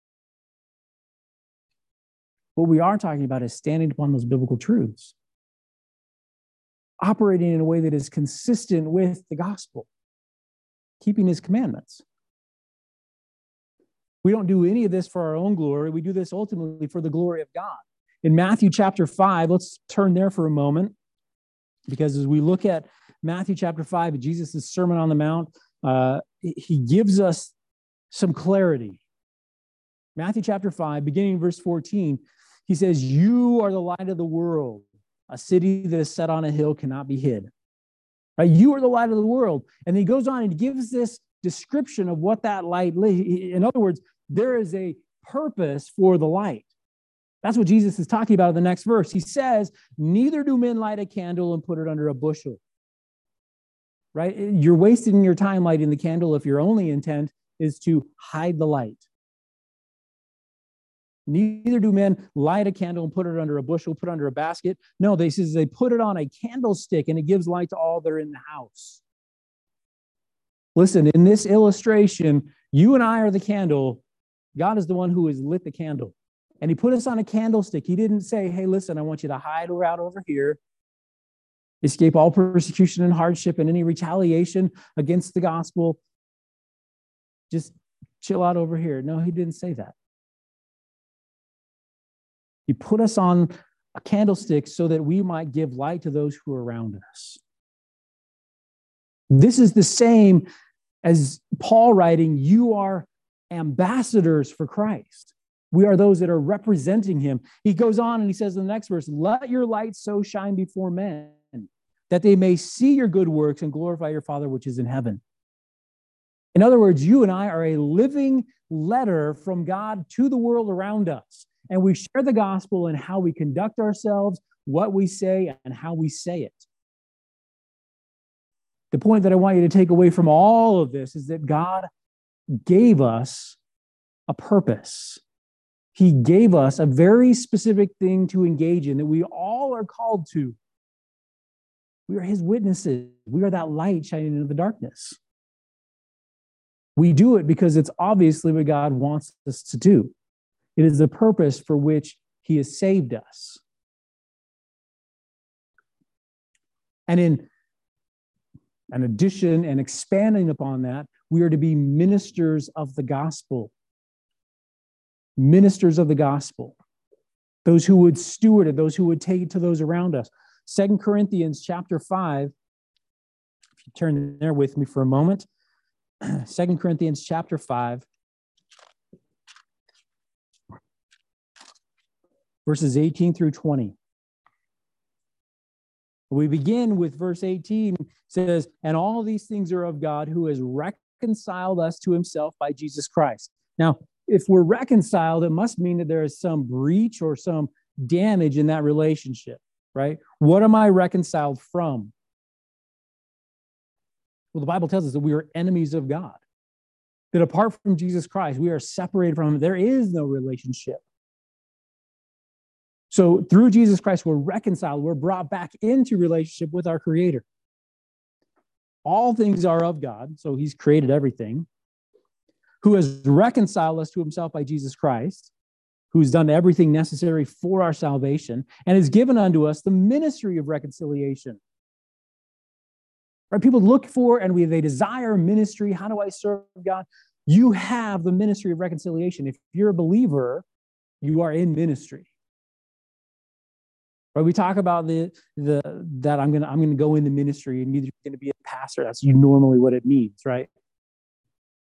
Speaker 1: What we are talking about is standing upon those biblical truths, operating in a way that is consistent with the gospel, keeping his commandments. We don't do any of this for our own glory. We do this ultimately for the glory of God. In Matthew chapter 5, let's turn there for a moment, because as we look at Matthew chapter 5, Jesus' Sermon on the Mount, uh, he gives us some clarity. Matthew chapter 5, beginning verse 14, he says, You are the light of the world. A city that is set on a hill cannot be hid. Right? You are the light of the world. And he goes on and gives this description of what that light in other words there is a purpose for the light. That's what Jesus is talking about in the next verse. He says, Neither do men light a candle and put it under a bushel. Right? You're wasting your time lighting the candle if your only intent is to hide the light. Neither do men light a candle and put it under a bushel, put under a basket. No, they says they put it on a candlestick and it gives light to all that are in the house. Listen, in this illustration, you and I are the candle. God is the one who has lit the candle. And he put us on a candlestick. He didn't say, hey, listen, I want you to hide out over here, escape all persecution and hardship and any retaliation against the gospel. Just chill out over here. No, he didn't say that. He put us on a candlestick so that we might give light to those who are around us. This is the same as Paul writing, You are ambassadors for Christ. We are those that are representing him. He goes on and he says in the next verse, Let your light so shine before men that they may see your good works and glorify your Father which is in heaven. In other words, you and I are a living letter from God to the world around us. And we share the gospel in how we conduct ourselves, what we say, and how we say it. The point that I want you to take away from all of this is that God gave us a purpose. He gave us a very specific thing to engage in that we all are called to. We are His witnesses. We are that light shining into the darkness. We do it because it's obviously what God wants us to do. It is the purpose for which He has saved us. And in an addition and expanding upon that, we are to be ministers of the gospel. Ministers of the gospel. Those who would steward it, those who would take it to those around us. Second Corinthians chapter 5, if you turn there with me for a moment. Second Corinthians chapter 5, verses 18 through 20. We begin with verse 18 says, And all these things are of God who has reconciled us to himself by Jesus Christ. Now, if we're reconciled, it must mean that there is some breach or some damage in that relationship, right? What am I reconciled from? Well, the Bible tells us that we are enemies of God, that apart from Jesus Christ, we are separated from Him. There is no relationship. So through Jesus Christ, we're reconciled, we're brought back into relationship with our Creator. All things are of God, so He's created everything, who has reconciled us to Himself by Jesus Christ, who's done everything necessary for our salvation, and has given unto us the ministry of reconciliation. Right? People look for and we, they desire ministry. How do I serve God? You have the ministry of reconciliation. If you're a believer, you are in ministry. Right? We talk about the the that I'm gonna I'm gonna go into ministry and going to be a pastor. That's normally what it means, right?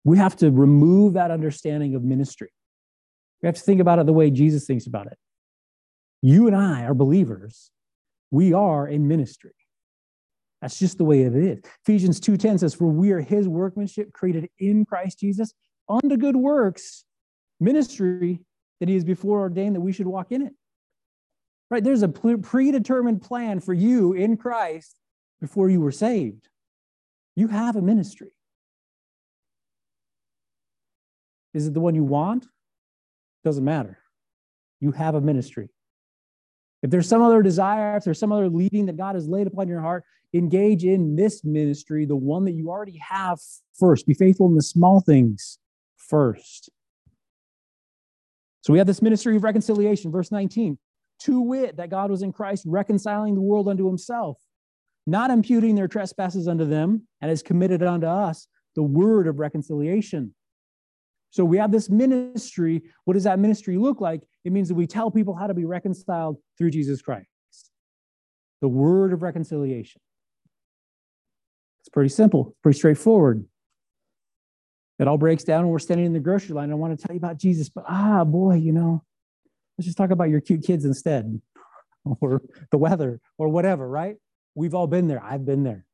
Speaker 1: We have to remove that understanding of ministry. We have to think about it the way Jesus thinks about it. You and I are believers. We are in ministry. That's just the way it is. Ephesians 2:10 says, For we are his workmanship created in Christ Jesus unto good works, ministry that he has before ordained that we should walk in it. Right? There's a predetermined plan for you in Christ before you were saved. You have a ministry. Is it the one you want? Doesn't matter. You have a ministry. If there's some other desire, if there's some other leading that God has laid upon your heart, engage in this ministry, the one that you already have first. Be faithful in the small things first. So we have this ministry of reconciliation, verse 19 to wit, that God was in Christ reconciling the world unto himself, not imputing their trespasses unto them, and has committed unto us the word of reconciliation. So we have this ministry. What does that ministry look like? It means that we tell people how to be reconciled through Jesus Christ. The word of reconciliation. It's pretty simple, pretty straightforward. It all breaks down when we're standing in the grocery line. I want to tell you about Jesus, but ah, boy, you know, Let's just talk about your cute kids instead, or the weather, or whatever, right? We've all been there. I've been there.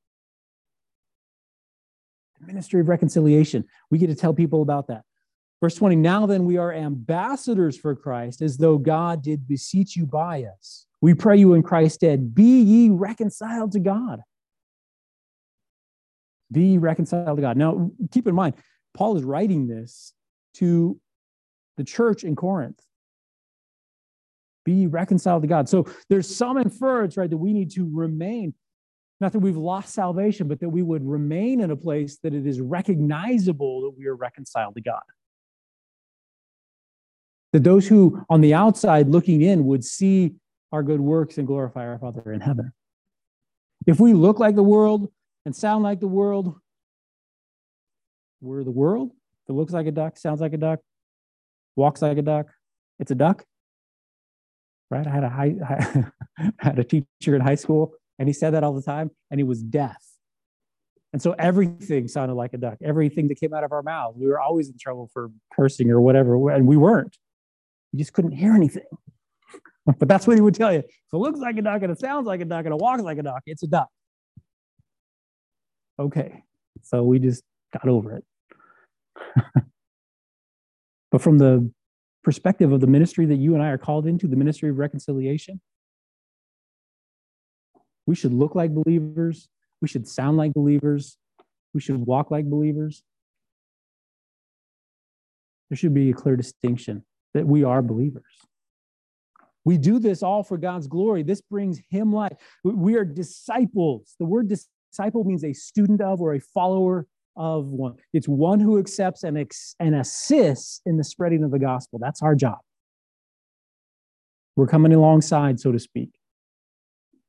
Speaker 1: The ministry of reconciliation. We get to tell people about that. Verse 20 Now then, we are ambassadors for Christ, as though God did beseech you by us. We pray you in Christ's stead, be ye reconciled to God. Be reconciled to God. Now, keep in mind, Paul is writing this to the church in Corinth be reconciled to God. So there's some inference, right, that we need to remain. Not that we've lost salvation, but that we would remain in a place that it is recognizable that we are reconciled to God. That those who on the outside looking in would see our good works and glorify our Father in heaven. If we look like the world and sound like the world, we're the world that looks like a duck, sounds like a duck, walks like a duck. It's a duck. Right? I had a high, I had a teacher in high school, and he said that all the time, and he was deaf. And so everything sounded like a duck. Everything that came out of our mouths, we were always in trouble for cursing or whatever, and we weren't. You just couldn't hear anything. but that's what he would tell you. If it looks like a duck and it sounds like a duck and it walks like a duck, it's a duck. Okay. So we just got over it. but from the perspective of the ministry that you and I are called into, the ministry of reconciliation, we should look like believers. We should sound like believers. We should walk like believers. There should be a clear distinction that we are believers. We do this all for God's glory. This brings Him life. We are disciples. The word disciple means a student of or a follower of one. It's one who accepts and, ex- and assists in the spreading of the gospel. That's our job. We're coming alongside, so to speak.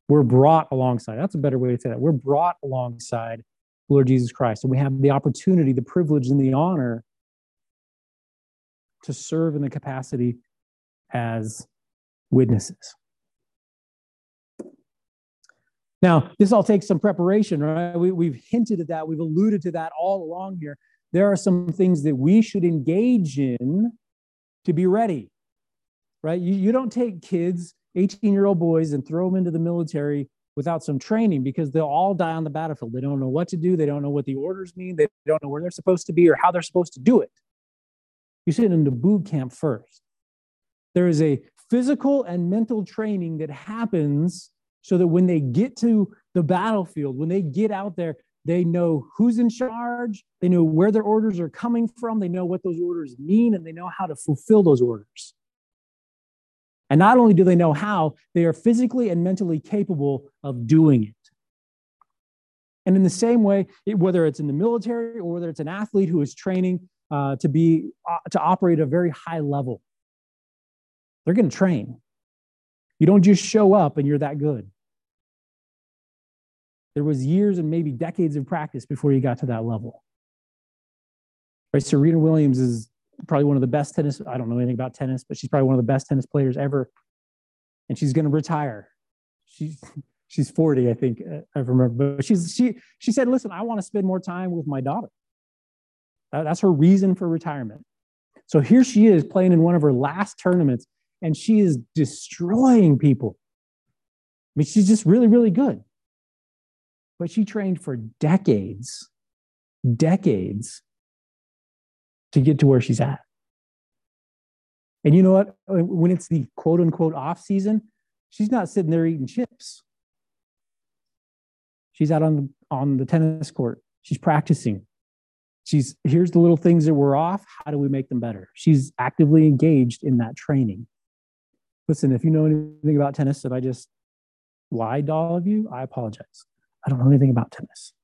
Speaker 1: We're brought alongside. That's a better way to say that. We're brought alongside Lord Jesus Christ. And we have the opportunity, the privilege, and the honor to serve in the capacity as witnesses. Now, this all takes some preparation, right? We, we've hinted at that, we've alluded to that all along here. There are some things that we should engage in to be ready, right? You, you don't take kids, 18 year old boys, and throw them into the military without some training because they'll all die on the battlefield. They don't know what to do, they don't know what the orders mean, they don't know where they're supposed to be or how they're supposed to do it. You send them to boot camp first. There is a physical and mental training that happens so that when they get to the battlefield, when they get out there, they know who's in charge, they know where their orders are coming from, they know what those orders mean, and they know how to fulfill those orders. And not only do they know how, they are physically and mentally capable of doing it. And in the same way, whether it's in the military or whether it's an athlete who is training uh, to be uh, to operate at a very high level, they're going to train. You don't just show up and you're that good. There was years and maybe decades of practice before you got to that level. Right? Serena Williams is probably one of the best tennis. I don't know anything about tennis, but she's probably one of the best tennis players ever. And she's going to retire. She's she's 40, I think. Uh, I remember. But she's she she said, "Listen, I want to spend more time with my daughter." That's her reason for retirement. So here she is playing in one of her last tournaments and she is destroying people. I mean, she's just really, really good. But she trained for decades, decades to get to where she's at. And you know what? When it's the quote unquote off season, she's not sitting there eating chips. She's out on the, on the tennis court. She's practicing. She's here's the little things that were off. How do we make them better? She's actively engaged in that training. Listen, if you know anything about tennis and I just lied to all of you, I apologize. I don't know anything about tennis.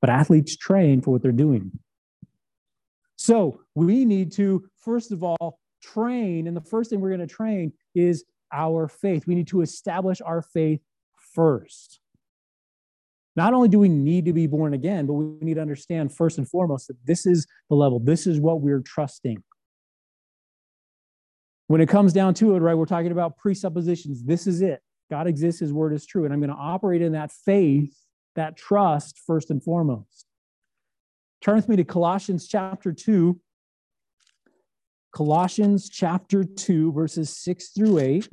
Speaker 1: But athletes train for what they're doing. So we need to, first of all, train. And the first thing we're going to train is our faith. We need to establish our faith first. Not only do we need to be born again, but we need to understand first and foremost that this is the level, this is what we're trusting. When it comes down to it, right, we're talking about presuppositions. This is it. God exists, His word is true. And I'm going to operate in that faith, that trust, first and foremost. Turn with me to Colossians chapter 2. Colossians chapter 2, verses 6 through 8.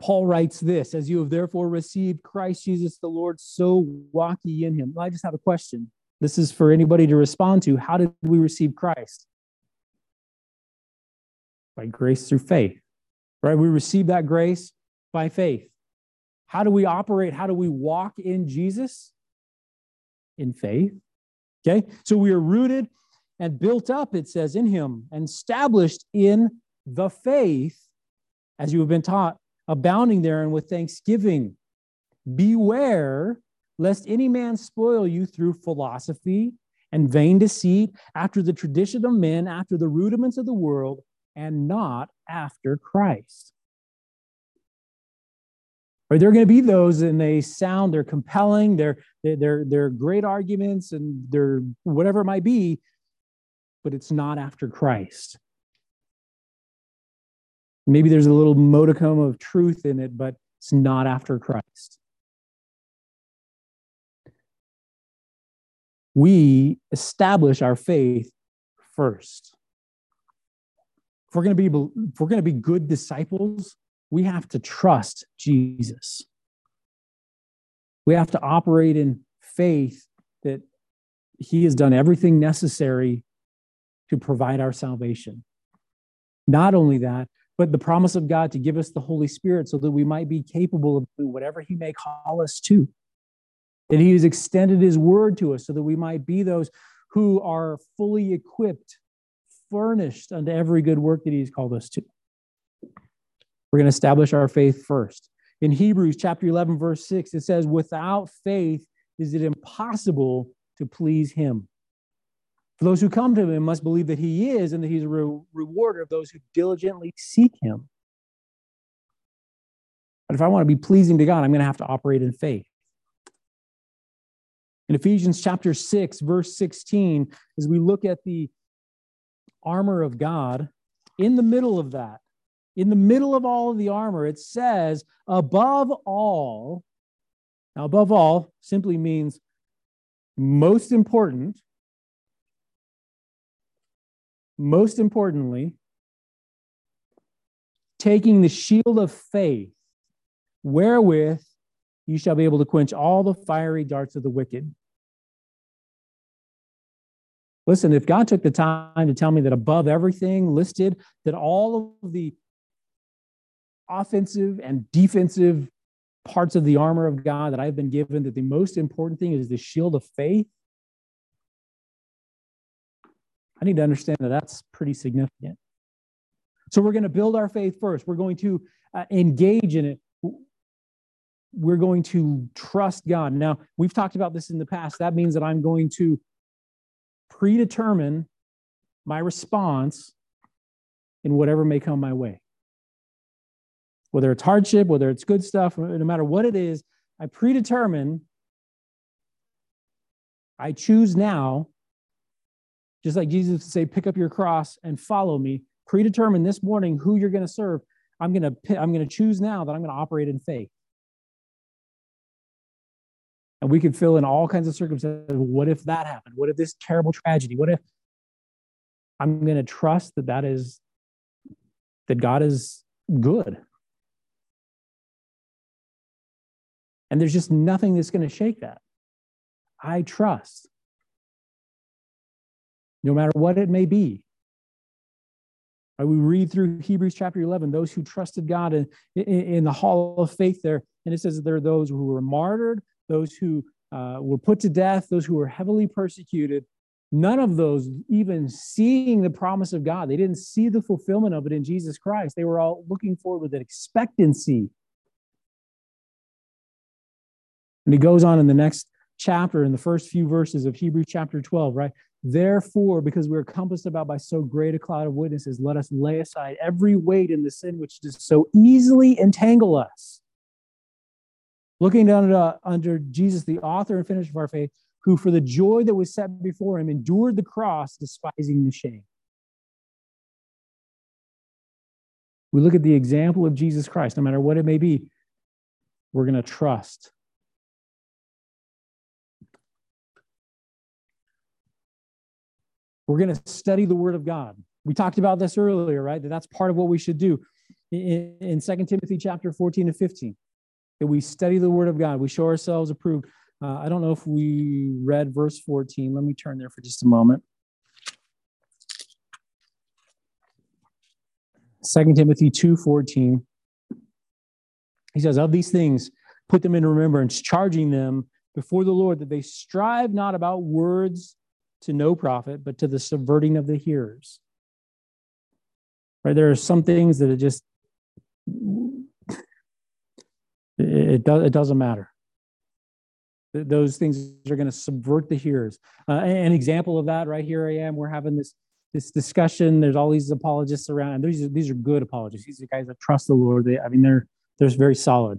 Speaker 1: Paul writes this As you have therefore received Christ Jesus the Lord, so walk ye in him. I just have a question. This is for anybody to respond to. How did we receive Christ? By grace through faith, right? We receive that grace by faith. How do we operate? How do we walk in Jesus? In faith. Okay, so we are rooted and built up, it says, in Him and established in the faith as you have been taught, abounding therein with thanksgiving. Beware lest any man spoil you through philosophy and vain deceit, after the tradition of men, after the rudiments of the world, and not after Christ. Or there are going to be those and they sound, they're compelling, they're, they're, they're great arguments and they're whatever it might be, but it's not after Christ. Maybe there's a little modicum of truth in it, but it's not after Christ. We establish our faith first. If we're going to be if we're going to be good disciples, we have to trust Jesus. We have to operate in faith that he has done everything necessary to provide our salvation. Not only that, but the promise of God to give us the Holy Spirit so that we might be capable of doing whatever He may call us to. That He has extended His word to us so that we might be those who are fully equipped, furnished unto every good work that He has called us to. We're going to establish our faith first. In Hebrews chapter 11, verse 6, it says, Without faith is it impossible to please Him. For those who come to him must believe that he is and that he's a re- rewarder of those who diligently seek him. But if I want to be pleasing to God, I'm going to have to operate in faith. In Ephesians chapter 6, verse 16, as we look at the armor of God, in the middle of that, in the middle of all of the armor, it says, above all, now above all simply means most important, most importantly, taking the shield of faith, wherewith you shall be able to quench all the fiery darts of the wicked. Listen, if God took the time to tell me that above everything listed, that all of the offensive and defensive parts of the armor of God that I've been given, that the most important thing is the shield of faith, I need to understand that that's pretty significant. So we're going to build our faith first. We're going to uh, engage in it. We're going to trust God. Now, we've talked about this in the past. That means that I'm going to predetermine my response in whatever may come my way. Whether it's hardship, whether it's good stuff, no matter what it is, I predetermine, I choose now just like Jesus would say, pick up your cross and follow me. Predetermine this morning who you're going to serve. I'm going to I'm going to choose now that I'm going to operate in faith. And we could fill in all kinds of circumstances. What if that happened? What if this terrible tragedy? What if I'm going to trust that that is that God is good. And there's just nothing that's going to shake that. I trust no matter what it may be. We read through Hebrews chapter 11, those who trusted God in, in, in the hall of faith there, and it says there are those who were martyred, those who uh, were put to death, those who were heavily persecuted. None of those even seeing the promise of God. They didn't see the fulfillment of it in Jesus Christ. They were all looking forward with an expectancy. And he goes on in the next chapter, in the first few verses of Hebrews chapter 12, right? Therefore, because we're compassed about by so great a cloud of witnesses, let us lay aside every weight in the sin which does so easily entangle us. Looking down uh, under Jesus, the author and finisher of our faith, who for the joy that was set before him endured the cross, despising the shame. We look at the example of Jesus Christ, no matter what it may be, we're going to trust We're going to study the Word of God. We talked about this earlier, right? That that's part of what we should do in, in 2 Timothy chapter 14 and 15. That we study the Word of God. We show ourselves approved. Uh, I don't know if we read verse 14. Let me turn there for just a moment. 2 Timothy 2:14. He says, Of these things, put them in remembrance, charging them before the Lord that they strive not about words to no profit, but to the subverting of the hearers. Right? There are some things that are just It, do, it doesn't matter. Those things are going to subvert the hearers. Uh, an example of that, right here I am. We're having this this discussion. There's all these apologists around, and these are, these are good apologists. These are guys that trust the Lord. They, I mean, they're they're very solid.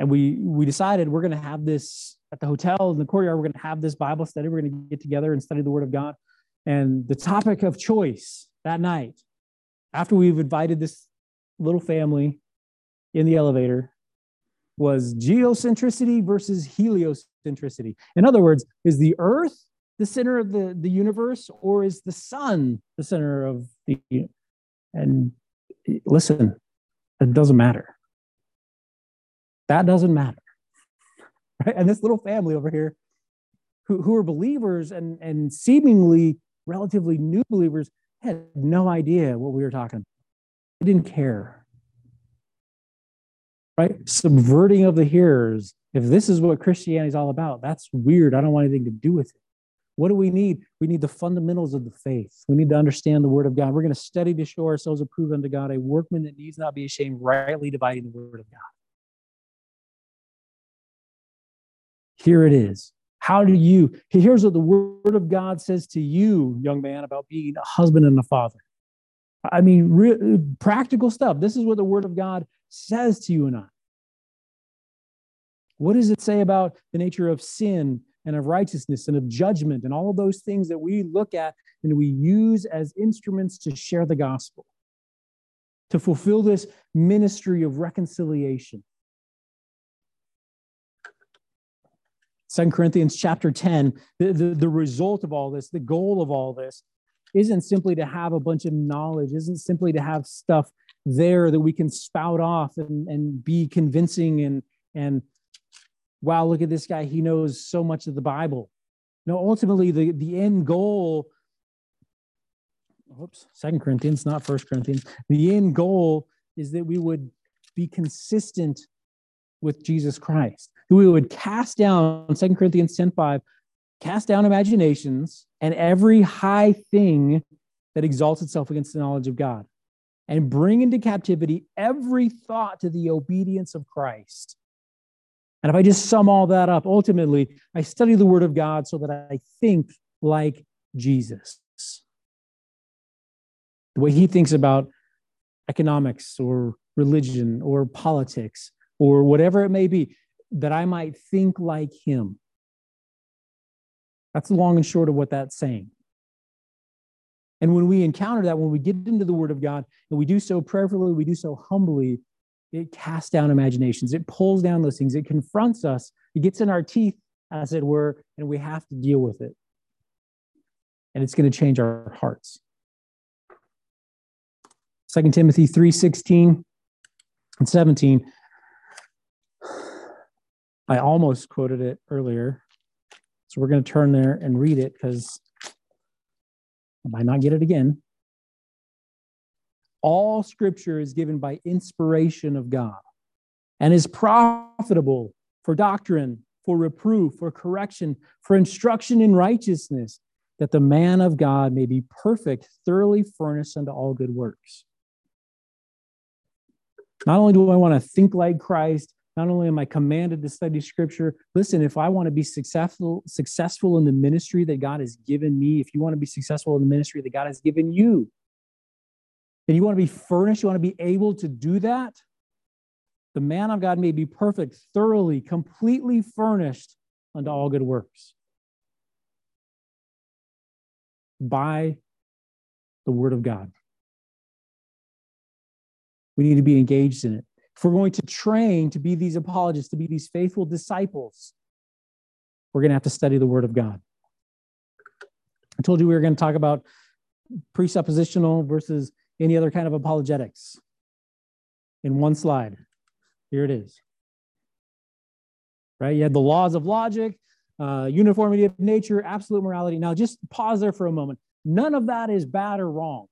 Speaker 1: And we we decided we're going to have this at the hotel in the courtyard. We're going to have this Bible study. We're going to get together and study the Word of God. And the topic of choice that night, after we've invited this little family in the elevator, was geocentricity versus heliocentricity. In other words, is the earth the center of the, the universe or is the sun the center of the and eh, listen it doesn't matter. That doesn't matter right? And this little family over here who, who are believers and and seemingly relatively new believers had no idea what we were talking about. They didn't care right? Subverting of the hearers. If this is what Christianity is all about, that's weird. I don't want anything to do with it. What do we need? We need the fundamentals of the faith. We need to understand the word of God. We're going to study to show ourselves approved unto God, a workman that needs not be ashamed, rightly dividing the word of God. Here it is. How do you? Here's what the word of God says to you, young man, about being a husband and a father. I mean, re- practical stuff. This is what the word of God says to you and I. What does it say about the nature of sin and of righteousness and of judgment and all of those things that we look at and we use as instruments to share the gospel, to fulfill this ministry of reconciliation? Second Corinthians chapter 10, the, the, the result of all this, the goal of all this, isn't simply to have a bunch of knowledge, isn't simply to have stuff there that we can spout off and, and be convincing and and wow look at this guy. He knows so much of the bible. No ultimately the the end goal oops second corinthians not first corinthians. The end goal is that we would be consistent with jesus christ we would cast down second corinthians 10 5 cast down imaginations and every high thing that exalts itself against the knowledge of god and bring into captivity every thought to the obedience of Christ. And if I just sum all that up, ultimately, I study the Word of God so that I think like Jesus. The way he thinks about economics or religion or politics or whatever it may be, that I might think like him. That's the long and short of what that's saying. And when we encounter that, when we get into the Word of God, and we do so prayerfully, we do so humbly, it casts down imaginations. It pulls down those things. It confronts us. It gets in our teeth, as it were, and we have to deal with it. And it's going to change our hearts. 2 Timothy 3 16 and 17. I almost quoted it earlier. So we're going to turn there and read it because I might not get it again. All scripture is given by inspiration of God and is profitable for doctrine, for reproof, for correction, for instruction in righteousness, that the man of God may be perfect, thoroughly furnished unto all good works. Not only do I want to think like Christ, not only am I commanded to study scripture, listen, if I want to be successful, successful in the ministry that God has given me, if you want to be successful in the ministry that God has given you, and you want to be furnished, you want to be able to do that, the man of God may be perfect, thoroughly, completely furnished unto all good works by the word of God. We need to be engaged in it if we're going to train to be these apologists, to be these faithful disciples, we're going to have to study the Word of God. I told you we were going to talk about presuppositional versus any other kind of apologetics in one slide. Here it is. Right? You had the laws of logic, uh, uniformity of nature, absolute morality. Now, just pause there for a moment. None of that is bad or wrong.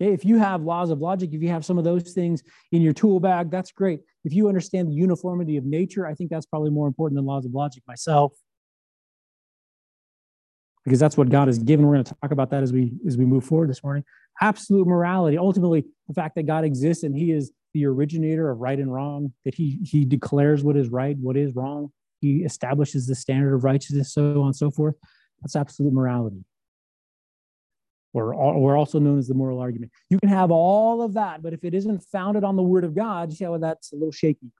Speaker 1: If you have laws of logic, if you have some of those things in your tool bag, that's great. If you understand the uniformity of nature, I think that's probably more important than laws of logic myself. Because that's what God has given. We're going to talk about that as we as we move forward this morning. Absolute morality, ultimately, the fact that God exists and He is the originator of right and wrong, that he, he declares what is right, what is wrong. He establishes the standard of righteousness, so on and so forth. That's absolute morality. Or, or also known as the moral argument. You can have all of that, but if it isn't founded on the word of God, you see how that's a little shaky.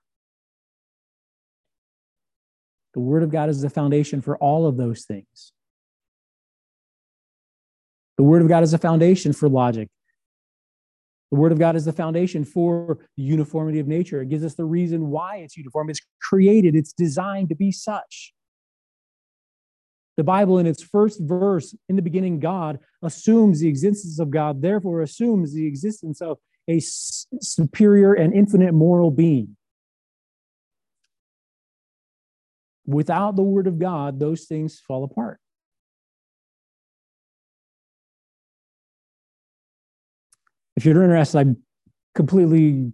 Speaker 1: The word of God is the foundation for all of those things. The word of God is a foundation for logic. The word of God is the foundation for the uniformity of nature. It gives us the reason why it's uniform. It's created, it's designed to be such. The Bible, in its first verse, in the beginning, God assumes the existence of God, therefore, assumes the existence of a superior and infinite moral being. Without the word of God, those things fall apart. If you're interested, I completely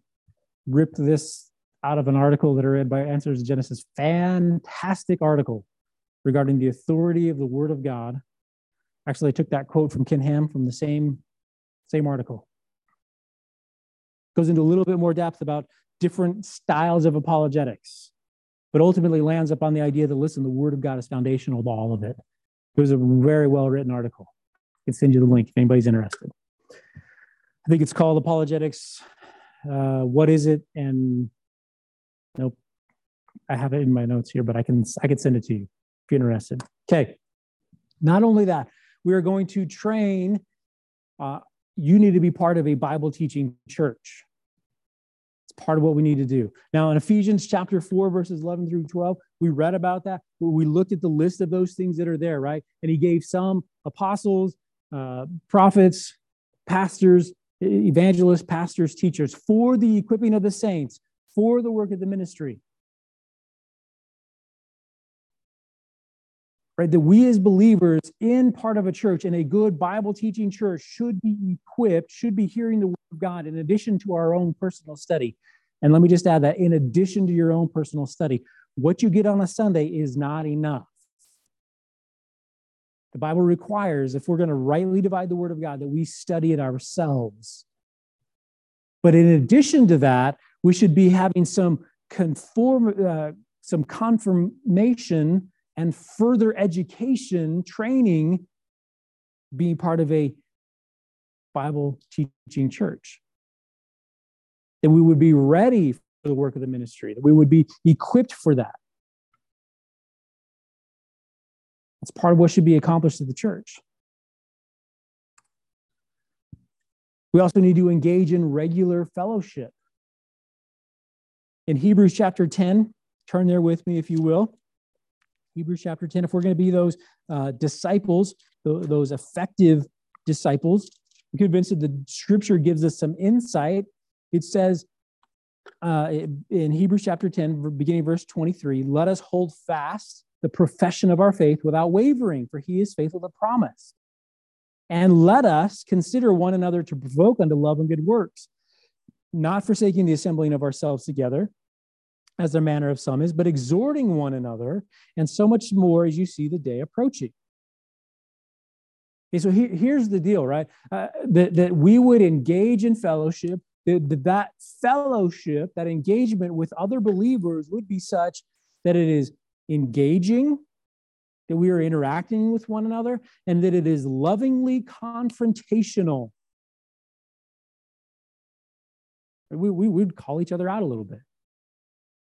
Speaker 1: ripped this out of an article that I read by Answers to Genesis. Fantastic article regarding the authority of the Word of God. Actually, I took that quote from Ken Ham from the same, same article. Goes into a little bit more depth about different styles of apologetics, but ultimately lands up on the idea that, listen, the Word of God is foundational to all of it. It was a very well written article. I can send you the link if anybody's interested. I think it's called Apologetics. Uh, what is it? And nope, I have it in my notes here, but I can I can send it to you if you're interested. Okay. Not only that, we are going to train. Uh, you need to be part of a Bible teaching church. It's part of what we need to do. Now, in Ephesians chapter 4, verses 11 through 12, we read about that. We looked at the list of those things that are there, right? And he gave some apostles, uh, prophets, pastors, evangelists, pastors, teachers for the equipping of the saints, for the work of the ministry. Right, that we as believers in part of a church, in a good Bible teaching church, should be equipped, should be hearing the word of God in addition to our own personal study. And let me just add that in addition to your own personal study, what you get on a Sunday is not enough. The Bible requires, if we're going to rightly divide the word of God, that we study it ourselves. But in addition to that, we should be having some conform, uh, some confirmation and further education training being part of a Bible teaching church. That we would be ready for the work of the ministry, that we would be equipped for that. It's part of what should be accomplished at the church. We also need to engage in regular fellowship. In Hebrews chapter 10, turn there with me if you will. Hebrews chapter 10, if we're going to be those uh, disciples, those effective disciples, I'm convinced that the scripture gives us some insight. It says uh, in Hebrews chapter 10, beginning verse 23, let us hold fast the profession of our faith without wavering, for he is faithful to promise. And let us consider one another to provoke unto love and good works, not forsaking the assembling of ourselves together, as the manner of some is, but exhorting one another, and so much more as you see the day approaching. Okay, so here, here's the deal, right? Uh, that, that we would engage in fellowship, that, that fellowship, that engagement with other believers would be such that it is engaging, that we are interacting with one another, and that it is lovingly confrontational. We, we would call each other out a little bit.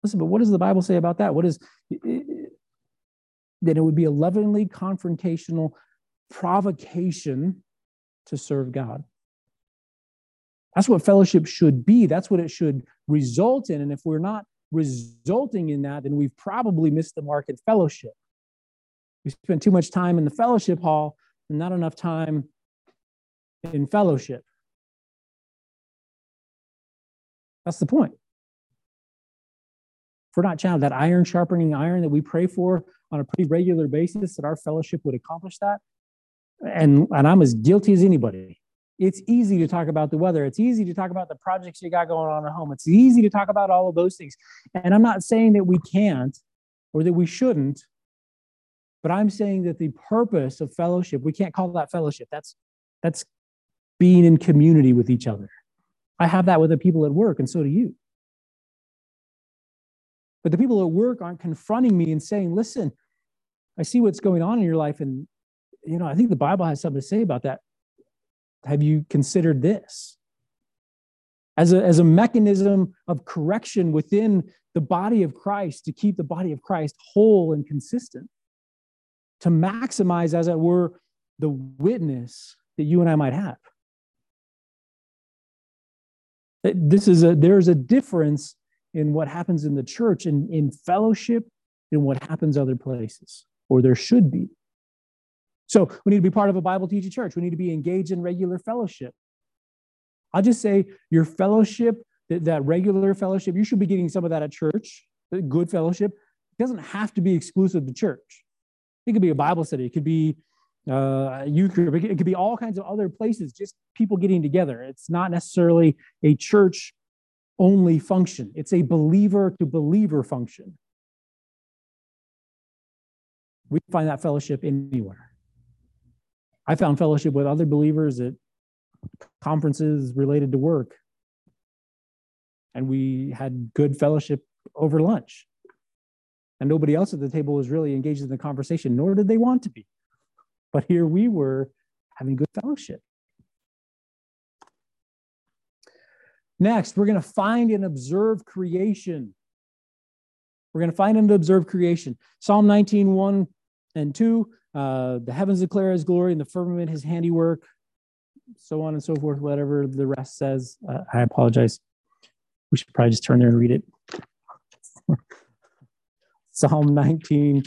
Speaker 1: Listen, but what does the Bible say about that? What is that it would be a lovingly confrontational provocation to serve God. That's what fellowship should be. That's what it should result in. And if we're not resulting in that, then we've probably missed the mark in fellowship. We spend too much time in the fellowship hall and not enough time in fellowship. That's the point. If we're not challenged, that iron sharpening iron that we pray for on a pretty regular basis, that our fellowship would accomplish that. And, and I'm as guilty as anybody. It's easy to talk about the weather. It's easy to talk about the projects you got going on at home. It's easy to talk about all of those things. And I'm not saying that we can't or that we shouldn't, but I'm saying that the purpose of fellowship, we can't call that fellowship. That's that's being in community with each other. I have that with the people at work, and so do you. But the people at work aren't confronting me and saying, listen, I see what's going on in your life, and you know, I think the Bible has something to say about that. Have you considered this? As a, as a mechanism of correction within the body of Christ to keep the body of Christ whole and consistent, to maximize, as it were, the witness that you and I might have. This is a there's a difference in what happens in the church and in fellowship and what happens other places, or there should be. So we need to be part of a Bible teaching church. We need to be engaged in regular fellowship. I'll just say your fellowship, that, that regular fellowship, you should be getting some of that at church, good fellowship. It doesn't have to be exclusive to church. It could be a Bible study. It could be uh, youth group. It could be all kinds of other places, just people getting together. It's not necessarily a church only function, it's a believer to believer function. We find that fellowship anywhere. I found fellowship with other believers at conferences related to work. And we had good fellowship over lunch. And nobody else at the table was really engaged in the conversation, nor did they want to be. But here we were having good fellowship. Next, we're going to find and observe creation. We're going to find and observe creation. Psalm 19, 1 and 2. Uh, the heavens declare his glory and the firmament his handiwork, so on and so forth, whatever the rest says. Uh, I apologize. We should probably just turn there and read it. Psalm 19,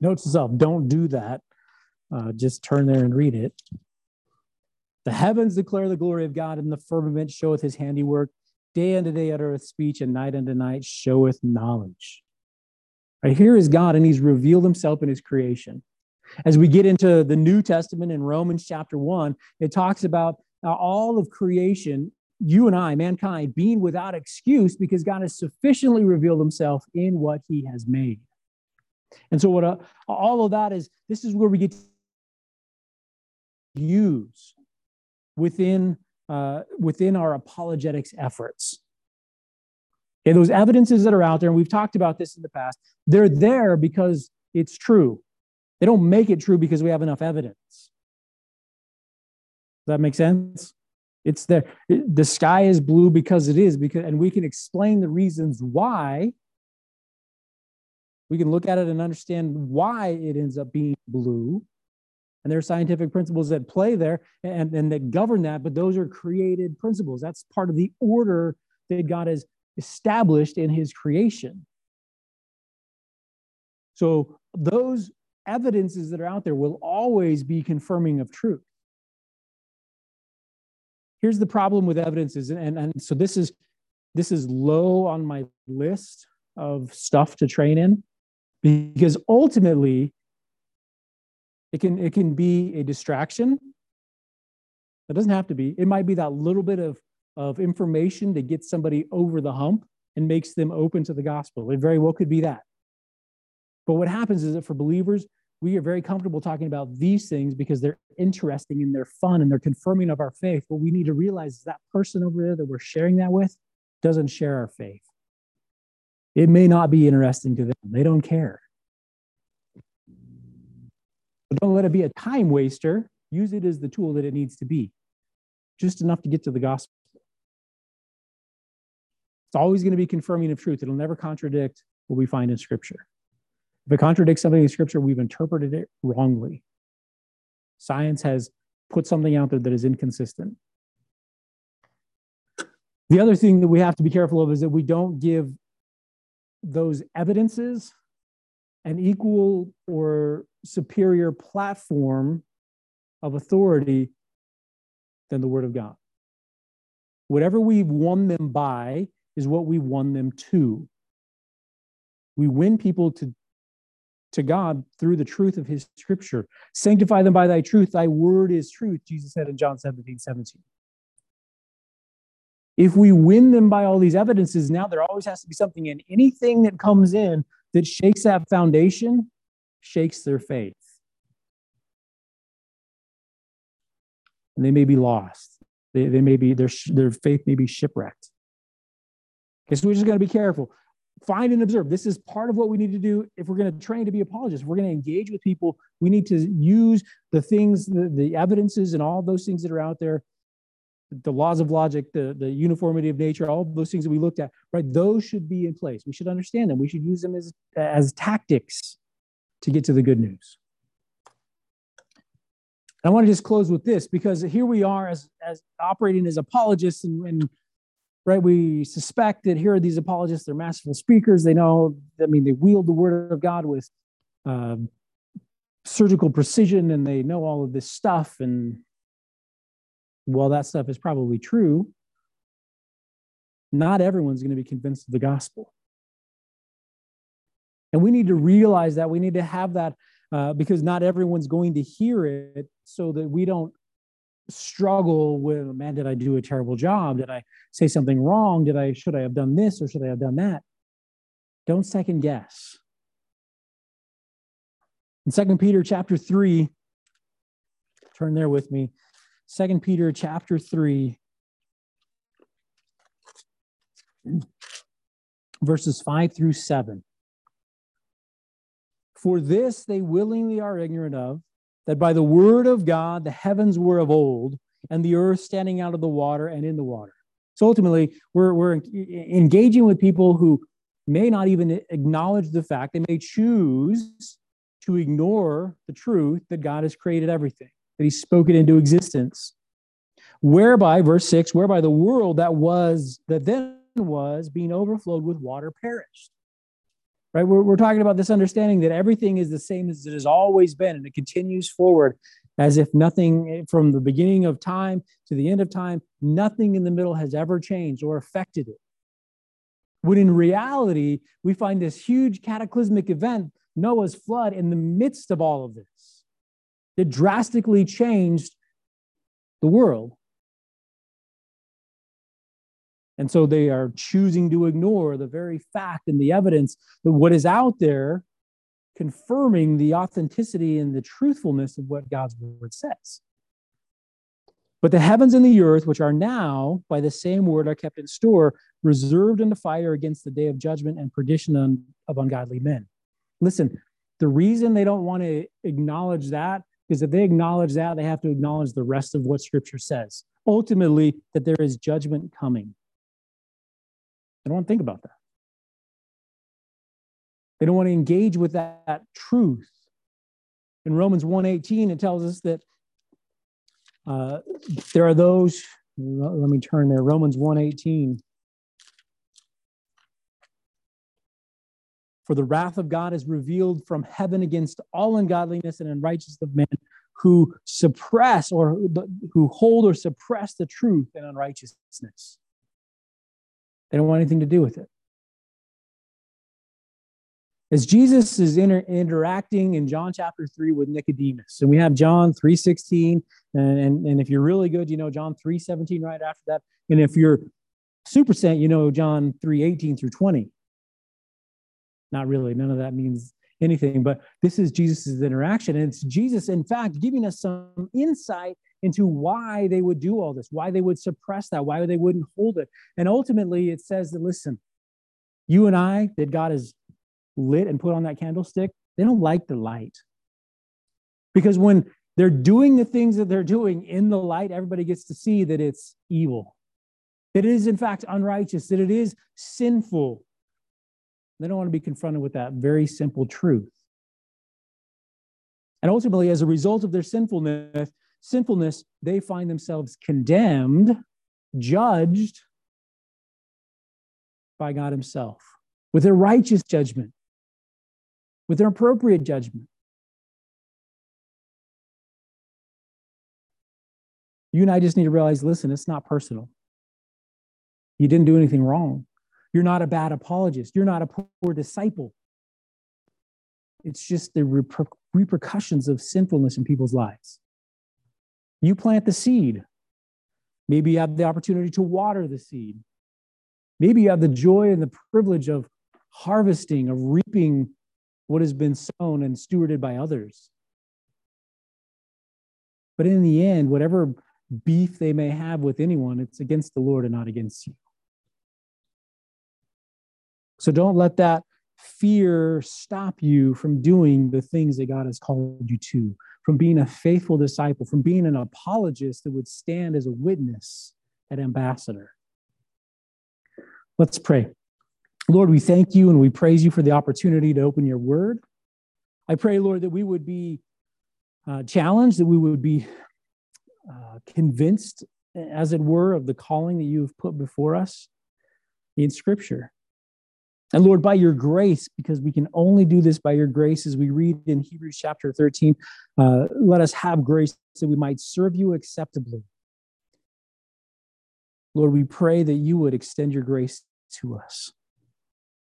Speaker 1: Notes to self, don't do that. Uh, just turn there and read it. The heavens declare the glory of God, and the firmament showeth his handiwork. Day unto day uttereth speech, and night unto night showeth knowledge. Right here is God, and he's revealed himself in his creation. As we get into the New Testament in Romans chapter 1, it talks about uh, all of creation, you and I, mankind, being without excuse because God has sufficiently revealed himself in what he has made. And so, what uh, all of that is, this is where we get to use within uh, within our apologetics efforts. Okay, those evidences that are out there, and we've talked about this in the past, they're there because it's true. They don't make it true because we have enough evidence. Does that make sense? It's there. The sky is blue because it is, because, and we can explain the reasons why we can look at it and understand why it ends up being blue. And there are scientific principles that play there and, and that govern that, but those are created principles. That's part of the order that God has established in his creation. So those evidences that are out there will always be confirming of truth. Here's the problem with evidences, and, and so this is this is low on my list of stuff to train in because ultimately it can it can be a distraction it doesn't have to be it might be that little bit of of information to get somebody over the hump and makes them open to the gospel it very well could be that but what happens is that for believers we are very comfortable talking about these things because they're interesting and they're fun and they're confirming of our faith. But we need to realize that person over there that we're sharing that with doesn't share our faith. It may not be interesting to them. They don't care. But don't let it be a time waster. Use it as the tool that it needs to be, just enough to get to the gospel. It's always going to be confirming of truth. It'll never contradict what we find in Scripture. If it contradicts something in Scripture, we've interpreted it wrongly. Science has put something out there that is inconsistent. The other thing that we have to be careful of is that we don't give those evidences an equal or superior platform of authority than the Word of God. Whatever we've won them by is what we won them to. We win people to, to God through the truth of His Scripture. Sanctify them by thy truth. Thy word is truth, Jesus said in John 17 17. If we win them by all these evidences, now there always has to be something in anything that comes in that shakes that foundation, shakes their faith. And they may be lost. They, they may be their their faith may be shipwrecked. Okay, so we're just going to be careful. Find and observe. This is part of what we need to do if we're going to train to be apologists. If we're going to engage with people. We need to use the things, the, the evidences, and all those things that are out there the laws of logic, the, the uniformity of nature, all those things that we looked at, right? Those should be in place. We should understand them. We should use them as, as tactics to get to the good news. I want to just close with this because here we are as, as operating as apologists, and, and right, we suspect that here are these apologists, they're masterful speakers. They know, I mean, they wield the word of God with uh, surgical precision and they know all of this stuff. And while that stuff is probably true, not everyone's going to be convinced of the gospel. And we need to realize that. We need to have that uh, because not everyone's going to hear it so that we don't struggle with, man, did I do a terrible job? Did I say something wrong? Did I, should I have done this or should I have done that? Don't second guess. In Second Peter chapter 3, turn there with me. Second Peter chapter 3, verses 5 through 7. For this they willingly are ignorant of, that by the word of God the heavens were of old, and the earth standing out of the water and in the water. So ultimately, we're, we're engaging with people who may not even acknowledge the fact, they may choose to ignore the truth that God has created everything he spoke it into existence. Whereby, verse 6, whereby the world that was, that then was, being overflowed with water perished. Right? We're, we're talking about this understanding that everything is the same as it has always been, and it continues forward as if nothing from the beginning of time to the end of time, nothing in the middle has ever changed or affected it. When in reality, we find this huge cataclysmic event, Noah's flood, in the midst of all of this that drastically changed the world. And so they are choosing to ignore the very fact and the evidence that what is out there confirming the authenticity and the truthfulness of what God's word says. But the heavens and the earth, which are now by the same word, are kept in store, reserved in the fire against the day of judgment and perdition of ungodly men. Listen, the reason they don't want to acknowledge that because if they acknowledge that, they have to acknowledge the rest of what Scripture says. Ultimately, that there is judgment coming. They don't want to think about that. They don't want to engage with that, that truth. In Romans 1:18, it tells us that uh, there are those. Let me turn there. Romans 1:18. For the wrath of God is revealed from heaven against all ungodliness and unrighteousness of men who suppress or who hold or suppress the truth in unrighteousness. They don't want anything to do with it. As Jesus is inter- interacting in John chapter 3 with Nicodemus, and we have John 3.16, and, and, and if you're really good, you know John 3.17 right after that. And if you're super sent, you know John 3.18 through 20. Not really. None of that means anything, but this is Jesus's interaction. And it's Jesus, in fact, giving us some insight into why they would do all this, why they would suppress that, why they wouldn't hold it. And ultimately, it says that, listen, you and I, that God has lit and put on that candlestick, they don't like the light. Because when they're doing the things that they're doing in the light, everybody gets to see that it's evil, that it is, in fact, unrighteous, that it is sinful, they don't want to be confronted with that very simple truth. And ultimately, as a result of their sinfulness, sinfulness, they find themselves condemned, judged by God Himself with their righteous judgment, with their appropriate judgment. You and I just need to realize listen, it's not personal. You didn't do anything wrong. You're not a bad apologist. You're not a poor disciple. It's just the reper- repercussions of sinfulness in people's lives. You plant the seed. Maybe you have the opportunity to water the seed. Maybe you have the joy and the privilege of harvesting, of reaping what has been sown and stewarded by others. But in the end, whatever beef they may have with anyone, it's against the Lord and not against you. So don't let that fear stop you from doing the things that God has called you to, from being a faithful disciple, from being an apologist that would stand as a witness, an ambassador. Let's pray. Lord, we thank you and we praise you for the opportunity to open your word. I pray, Lord, that we would be uh, challenged, that we would be uh, convinced, as it were, of the calling that you have put before us in Scripture. And Lord, by your grace, because we can only do this by your grace, as we read in Hebrews chapter 13, uh, let us have grace that we might serve you acceptably. Lord, we pray that you would extend your grace to us,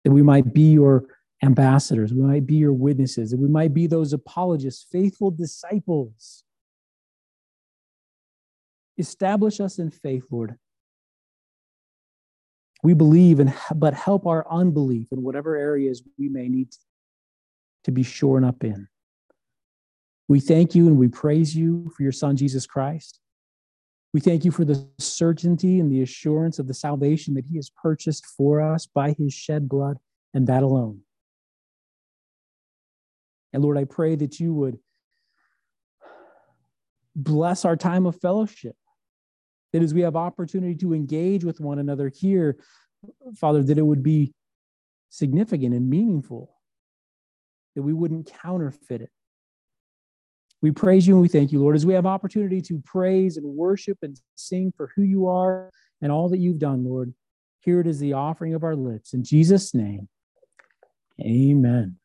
Speaker 1: that we might be your ambassadors, we might be your witnesses, that we might be those apologists, faithful disciples. Establish us in faith, Lord. We believe, and but help our unbelief in whatever areas we may need to be shorn up in. We thank you and we praise you for your Son, Jesus Christ. We thank you for the certainty and the assurance of the salvation that he has purchased for us by his shed blood and that alone. And Lord, I pray that you would bless our time of fellowship. That as we have opportunity to engage with one another here, Father, that it would be significant and meaningful, that we wouldn't counterfeit it. We praise you and we thank you, Lord, as we have opportunity to praise and worship and sing for who you are and all that you've done, Lord. Here it is the offering of our lips. In Jesus' name, amen.